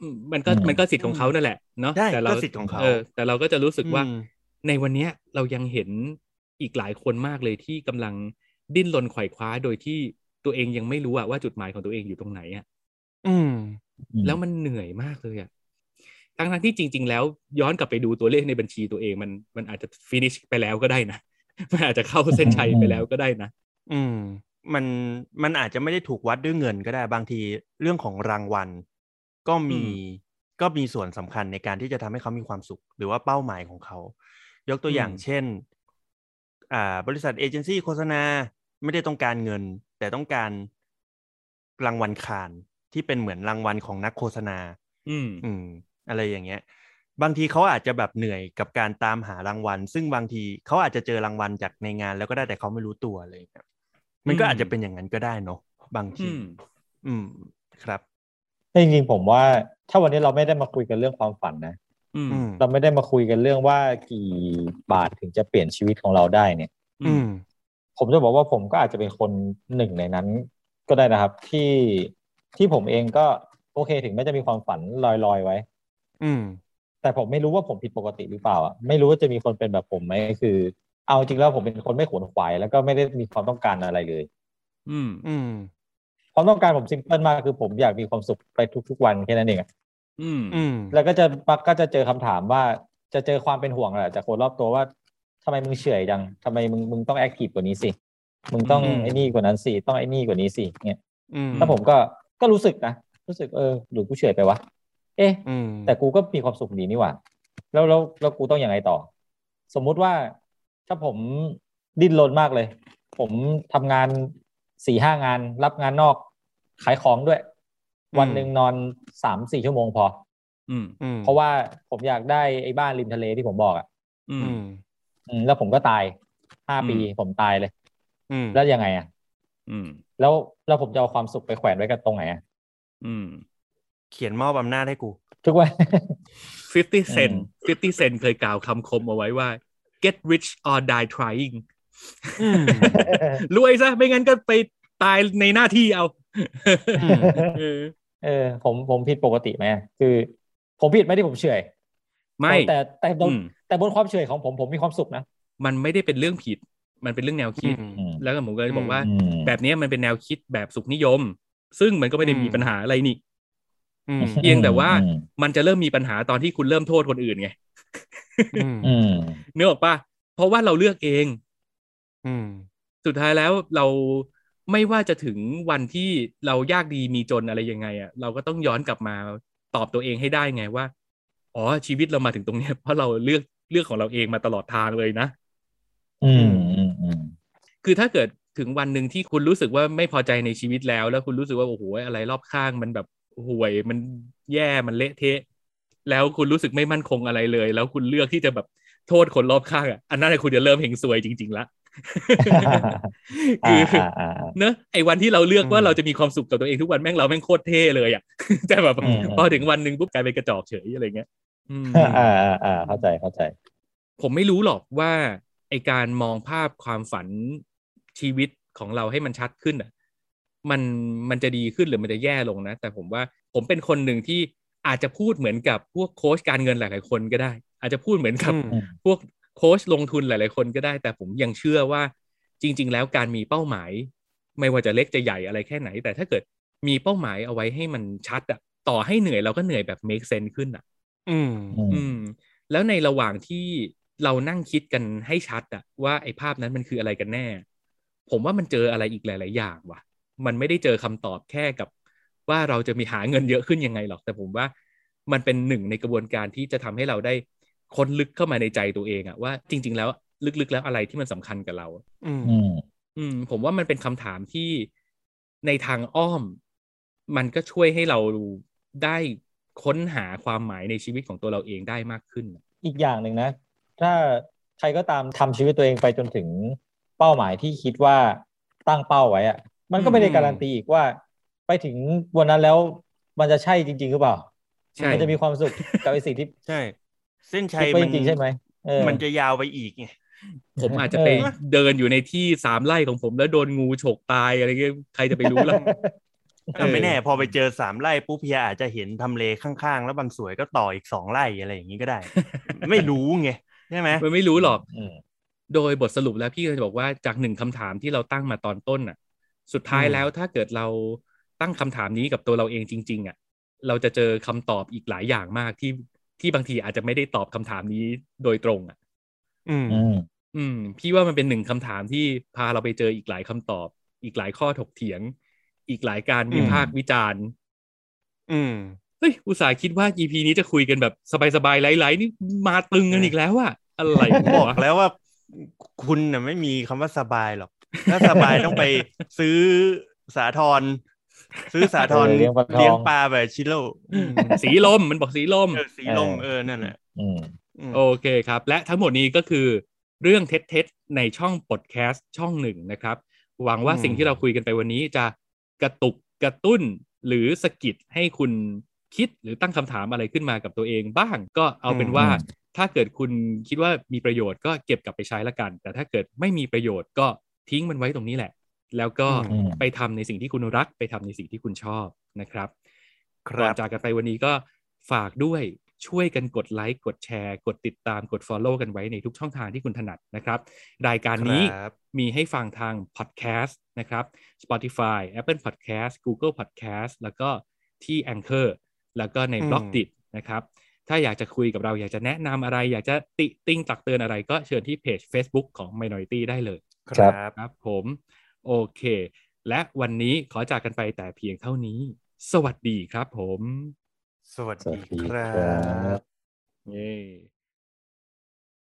มอืมมันก็อืมมันก็สิทธิ์ของเขานั่นแหละเนาะใช่แต่เราก็สิทธิ์ของเขาเออแต่เราก็จะรู้สึกว่าอืมในวันเนี้ยเรายังเห็นอีกหลายคนมากเลยที่กำลังดิ้นรนไขว่คว้าโดยที่ตัวเองยังไม่รู้อะว่าจุดหมายของตัวเองอยู่ตรงไหนอะอืม แล้วมันเหนื่อยมากเลยอะทั้งทั้งๆที่จริง ๆ แล้วย้อนกลับไปดูตัวเลขในบัญชีตัวเองมันมันอาจจะฟินิชไปแล้วก็ได้นะมันอาจจะเข้าเส้นชัยไปแล้วก็ได้นะอืม มันมันอาจจะไม่ได้ถูกวัดด้วยเงินก็ได้บางทีเรื่องของรางวัล ก็มีอืมก็มีส่วนสำคัญในการที่จะทำให้เขามีความสุข หรือว่าเป้าหมายของเขา ยกตัวอย่างอืมเช่น อ่า บริษัทเอเจนซี่โฆษณาไม่ได้ต้องการเงิน แต่ต้องการรางวัลคานที่เป็นเหมือนรางวัลของนักโฆษณา อืมอืม อะไรอย่างเงี้ย บางทีเขาอาจจะแบบเหนื่อยกับการตามหารางวัล ซึ่งบางทีเขาอาจจะเจอรางวัลจากในงานแล้วก็ได้แต่เขาไม่รู้ตัวอะไรอย่างเลยครับมันก็อืมอาจจะเป็นอย่างนั้นก็ได้เนาะบางที อืมอืมครับ จริงๆผมว่า ถ้าวันนี้เราไม่ได้มาคุยกันเรื่องความฝันนะอืมอืมเราไม่ได้มาคุยกันเรื่องว่ากี่บาทถึงจะเปลี่ยนชีวิตของเราได้เนี่ย อืมผมจะบอกว่าผมก็อาจจะเป็นคนหนึ่งในนั้น ก็ได้นะครับ ที่ที่ผมเองก็โอเคถึงแม้จะมีความฝันลอยๆไว้ อืม แต่ผมไม่รู้ว่าผมผิดปกติหรือเปล่าอะไม่รู้ว่าจะมีคนเป็นแบบผมไหมคือ เอาจริงแล้วผมเป็นคนไม่ขวนขวายแล้วก็ไม่ได้มีความต้องการอะไรเลย อืม อืม ความต้องการผมซิมเพิลมากคือผมอยากมีความสุขไปทุก ๆ วันแค่นั้นเองอะอืมอืมแล้วก็จะมักก็จะเจอคำถามว่าจะเจอความเป็นห่วงแหละจากคนรอบตัวว่าทำไมมึงเฉอยจังทำไมมึงมึงต้องแอคทีฟกว่านี้สิมึงต้องอืมไอ้นี่กว่านั้นสิต้องไอ้นี่กว่านี้สิเนี่ยอืมแล้วผมก็ก็รู้สึกนะรู้สึกเออหรือกูเฉอยไปวะเอ๊ะอืมแต่กูก็มีความสุขดีนี่หว่าแล้วแล้วแล้วกูต้องยังไงต่อ สมมุติว่าถ้าผมดิ้นรนมากเลย ผมทำงานสี่ห้างานรับงานนอก ขายของด้วย วันหนึ่งนอนสามสี่ชั่วโมงพออืมอืมเพราะว่าผมอยากได้ไอ้บ้านริมทะเลที่ผมบอกอะอือืมมอืมแล้วผมก็ตายห้าอืมปีผมตายเลย อืมแล้วยังไงอะ อืม แล้วแล้วผมจะเอาความสุขไปแขวนไว้กันตรงไหนอะอืม เขียนมอบอำนาจให้กู ทุกวัน50 cent อืม50 cent เคยกล่าวคำคมเอาไว้ว่า get rich or die trying อืมรวยซะ ไม่งั้นก็ไปตายในหน้าที่เอาอืม เออเออ ผมผมผิดปกติไหมคือ ผมผิดไหมที่ผมเฉอยไม่แต่แต่บนอืมแต่บนความเฉอยของผมผมมีความสุขนะมันไม่ได้เป็นเรื่องผิด มันเป็นเรื่องแนวคิดอืมแล้วก็ผมก็เลยบอกว่าอืมแบบเนี้ยมันเป็นแนวคิดแบบสุขนิยม ซึ่งมันก็ไม่ได้มีอืมปัญหาอะไรนี่อืมเพียงแต่ว่าอืมมันจะเริ่มมีปัญหาตอนที่คุณเริ่มโทษคนอื่นไงอืมอืมนึกออกปะเพราะว่าเราเลือกเองอืมสุดท้ายแล้วเรา ไม่ว่าจะถึงวันที่เรายากดีมีจนอะไรยังไงอะเราก็ต้องย้อนกลับมาตอบตัวเองให้ได้ไงว่า อ๋อชีวิตเรามาถึงตรงเนี้ยเพราะเราเลือกเลือกของเราเองมาตลอดทางเลยนะ อืมอืมอืมคือถ้าเกิดถึงวันหนึ่งที่คุณรู้สึกว่าไม่พอใจในชีวิตแล้ว แล้วคุณรู้สึกว่าโอ้โหอะไรรอบข้างมันแบบห่วยมันแย่มันเละเทะ แล้วคุณรู้สึกไม่มั่นคงอะไรเลย แล้วคุณเลือกที่จะแบบโทษคนรอบข้างอะอันนั้นนะคุณจะเริ่มเฮงซวยจริง ๆละ คือออ่าอ่าอ่าเนอะไอ้วันที่เราเลือกว่าอืมเราจะมีความสุขกับตัวเองทุกวันแม่งเราแม่งโคตรเท่เลยอะแต่แบบอืมพอถึงวันหนึ่งปุ๊บกลายเป็นกระจอกเฉยอะไรเงี้ยอืมอ่าอ่าอ่าเข้าใจเข้าใจ ผมไม่รู้หรอกว่าไอการมองภาพความฝันชีวิตของเราให้มันชัดขึ้นอะ มันมันจะดีขึ้นหรือมันจะแย่ลงนะ แต่ผมว่าผมเป็นคนหนึ่งที่อาจจะพูดเหมือนกับพวกโค้ชการเงินหลาย ๆ คนก็ได้ อาจจะพูดเหมือนกับอืมพวก โค้ชลงทุนหลาย ๆ คนก็ได้ แต่ผมยังเชื่อว่าจริง ๆ แล้วการมีเป้าหมาย ไม่ว่าจะเล็กจะใหญ่อะไรแค่ไหน แต่ถ้าเกิดมีเป้าหมายเอาไว้ให้มันชัดอะต่อให้เหนื่อยเราก็เหนื่อยแบบ make sense ขึ้นอะอืมอืมอืม แล้วในระหว่างที่เรานั่งคิดกันให้ชัดอะว่าไอ้ภาพนั้นมันคืออะไรกันแน่ ผมว่ามันเจออะไรอีกหลาย ๆ อย่างว่ะ มันไม่ได้เจอคำตอบแค่กับว่าเราจะมีหาเงินเยอะขึ้นยังไงหรอก แต่ผมว่ามันเป็นหนึ่งในกระบวนการที่จะทำให้เราได้ ค้นลึกเข้ามาในใจตัวเองอะว่าจริง ๆ แล้วลึกๆแล้วอะไรที่มันสำคัญกับเราอืมอืมอืม ผมว่ามันเป็นคำถามที่ในทางอ้อม มันก็ช่วยให้เราได้ค้นหาความหมายในชีวิตของตัวเราเองได้มากขึ้น อีกอย่างหนึ่งนะ ถ้าใครก็ตามทำชีวิตตัวเองไปจนถึงเป้าหมายที่คิดว่าตั้งเป้าไว้อะมันก็ไม่ได้อืมการันตีอีกว่า ไปถึงวันนั้นแล้วมันจะใช่จริง ๆ หรือเปล่า ใช่ มันจะมีความสุขกับไอ้สิ่งที่ใช่ เส้นชัคิดยไว้มัจนริงๆใช่ไหมเออมันจะยาวไปอีกไงผมอาจจะไปเออเดินอยู่ในที่สามไร่ของผมแล้วโดนงูฉกตายอะไรเงี้ยใครจะไปรู้ล่ะอะไม่แน่ พอไปเจอสามไร่ปุ๊บเพียอาจจะเห็นทำเลข้างๆ แล้วบางสวยก็ต่ออีกสองไร่อะไรอย่างนี้ก็ได้ ไม่รู้ไงใช่ไหมมันไม่รู้หรอกอืมโดยบทสรุปแล้วพี่ก็จะบอกว่าจากหนึ่งคำถามที่เราตั้งมาตอนต้นน่ะ สุดท้ายอืมแล้วถ้าเกิดเราตั้งคำถามนี้กับตัวเราเองจริง ๆ อะ เราจะเจอคำตอบอีกหลายอย่างมากที่ ที่บางทีอาจจะไม่ได้ตอบคำถามนี้โดยตรงอะอืมอืม อืม พี่ว่ามันเป็นหนึ่งคำถามที่พาเราไปเจออีกหลายคำตอบ อีกหลายข้อถกเถียง อีกหลายการวิพากษ์วิจารณ์ อืมเฮ้ยอุตส่าห์คิดว่า EP นี้จะคุยกันแบบสบายๆไร้ๆนี่มาตึงกันอีกแล้วอะอะไรบอกวะแล้วว่า คุณน่ะไม่มีคำว่าสบายหรอก ถ้าสบายต้องไปซื้อสาทร ซื้อสาทรเออเลี้ยงปลาทองเลี้ยงปลาแบบชิโร่อืมสีลมมันบอกสีลมเออสีลมเออนั่นแหละอืมอืมโอเคครับ และทั้งหมดนี้ก็คือเรื่องเท็จๆในช่องพอดแคสต์ช่องหนึ่งนะครับ หวังว่าอืมสิ่งที่เราคุยกันไปวันนี้จะกระตุกกระตุ้นหรือสะกิดให้คุณคิดหรือตั้งคำถามอะไรขึ้นมากับตัวเองบ้างก็เอาเป็นว่าอืมถ้าเกิดคุณคิดว่ามีประโยชน์ก็เก็บกลับไปใช้ละกัน แต่ถ้าเกิดไม่มีประโยชน์ก็ทิ้งมันไว้ตรงนี้แหละ แล้วก็อืมไปทำในสิ่งที่คุณรัก ไปทำในสิ่งที่คุณชอบนะครับคก่อรันบจากกันไปวันนี้ก็ฝากด้วยช่วยกันกดไลค์กดแชร์ กดติดตามกด Follow กันไว้ในทุกช่องทางที่คุณถนัดนะครับ รายการนี้ครับมีให้ฟังทาง Podcast นะครับ Spotify Apple Podcast Google Podcast แล้วก็ที่ Anchor แล้วก็ในอืม b l o g d i t นะครับ ถ้าอยากจะคุยกับเราอยากจะแนะนำอะไร อยากจะติติงตักเตือนอะไรก็เชิญที่เพจ Facebook ของ Minority ได้เลย ครับครับผม โอเค และวันนี้ขอจากกันไปแต่เพียงเท่านี้ สวัสดีครับผม สวัสสวัดีสดีครัครับบเย้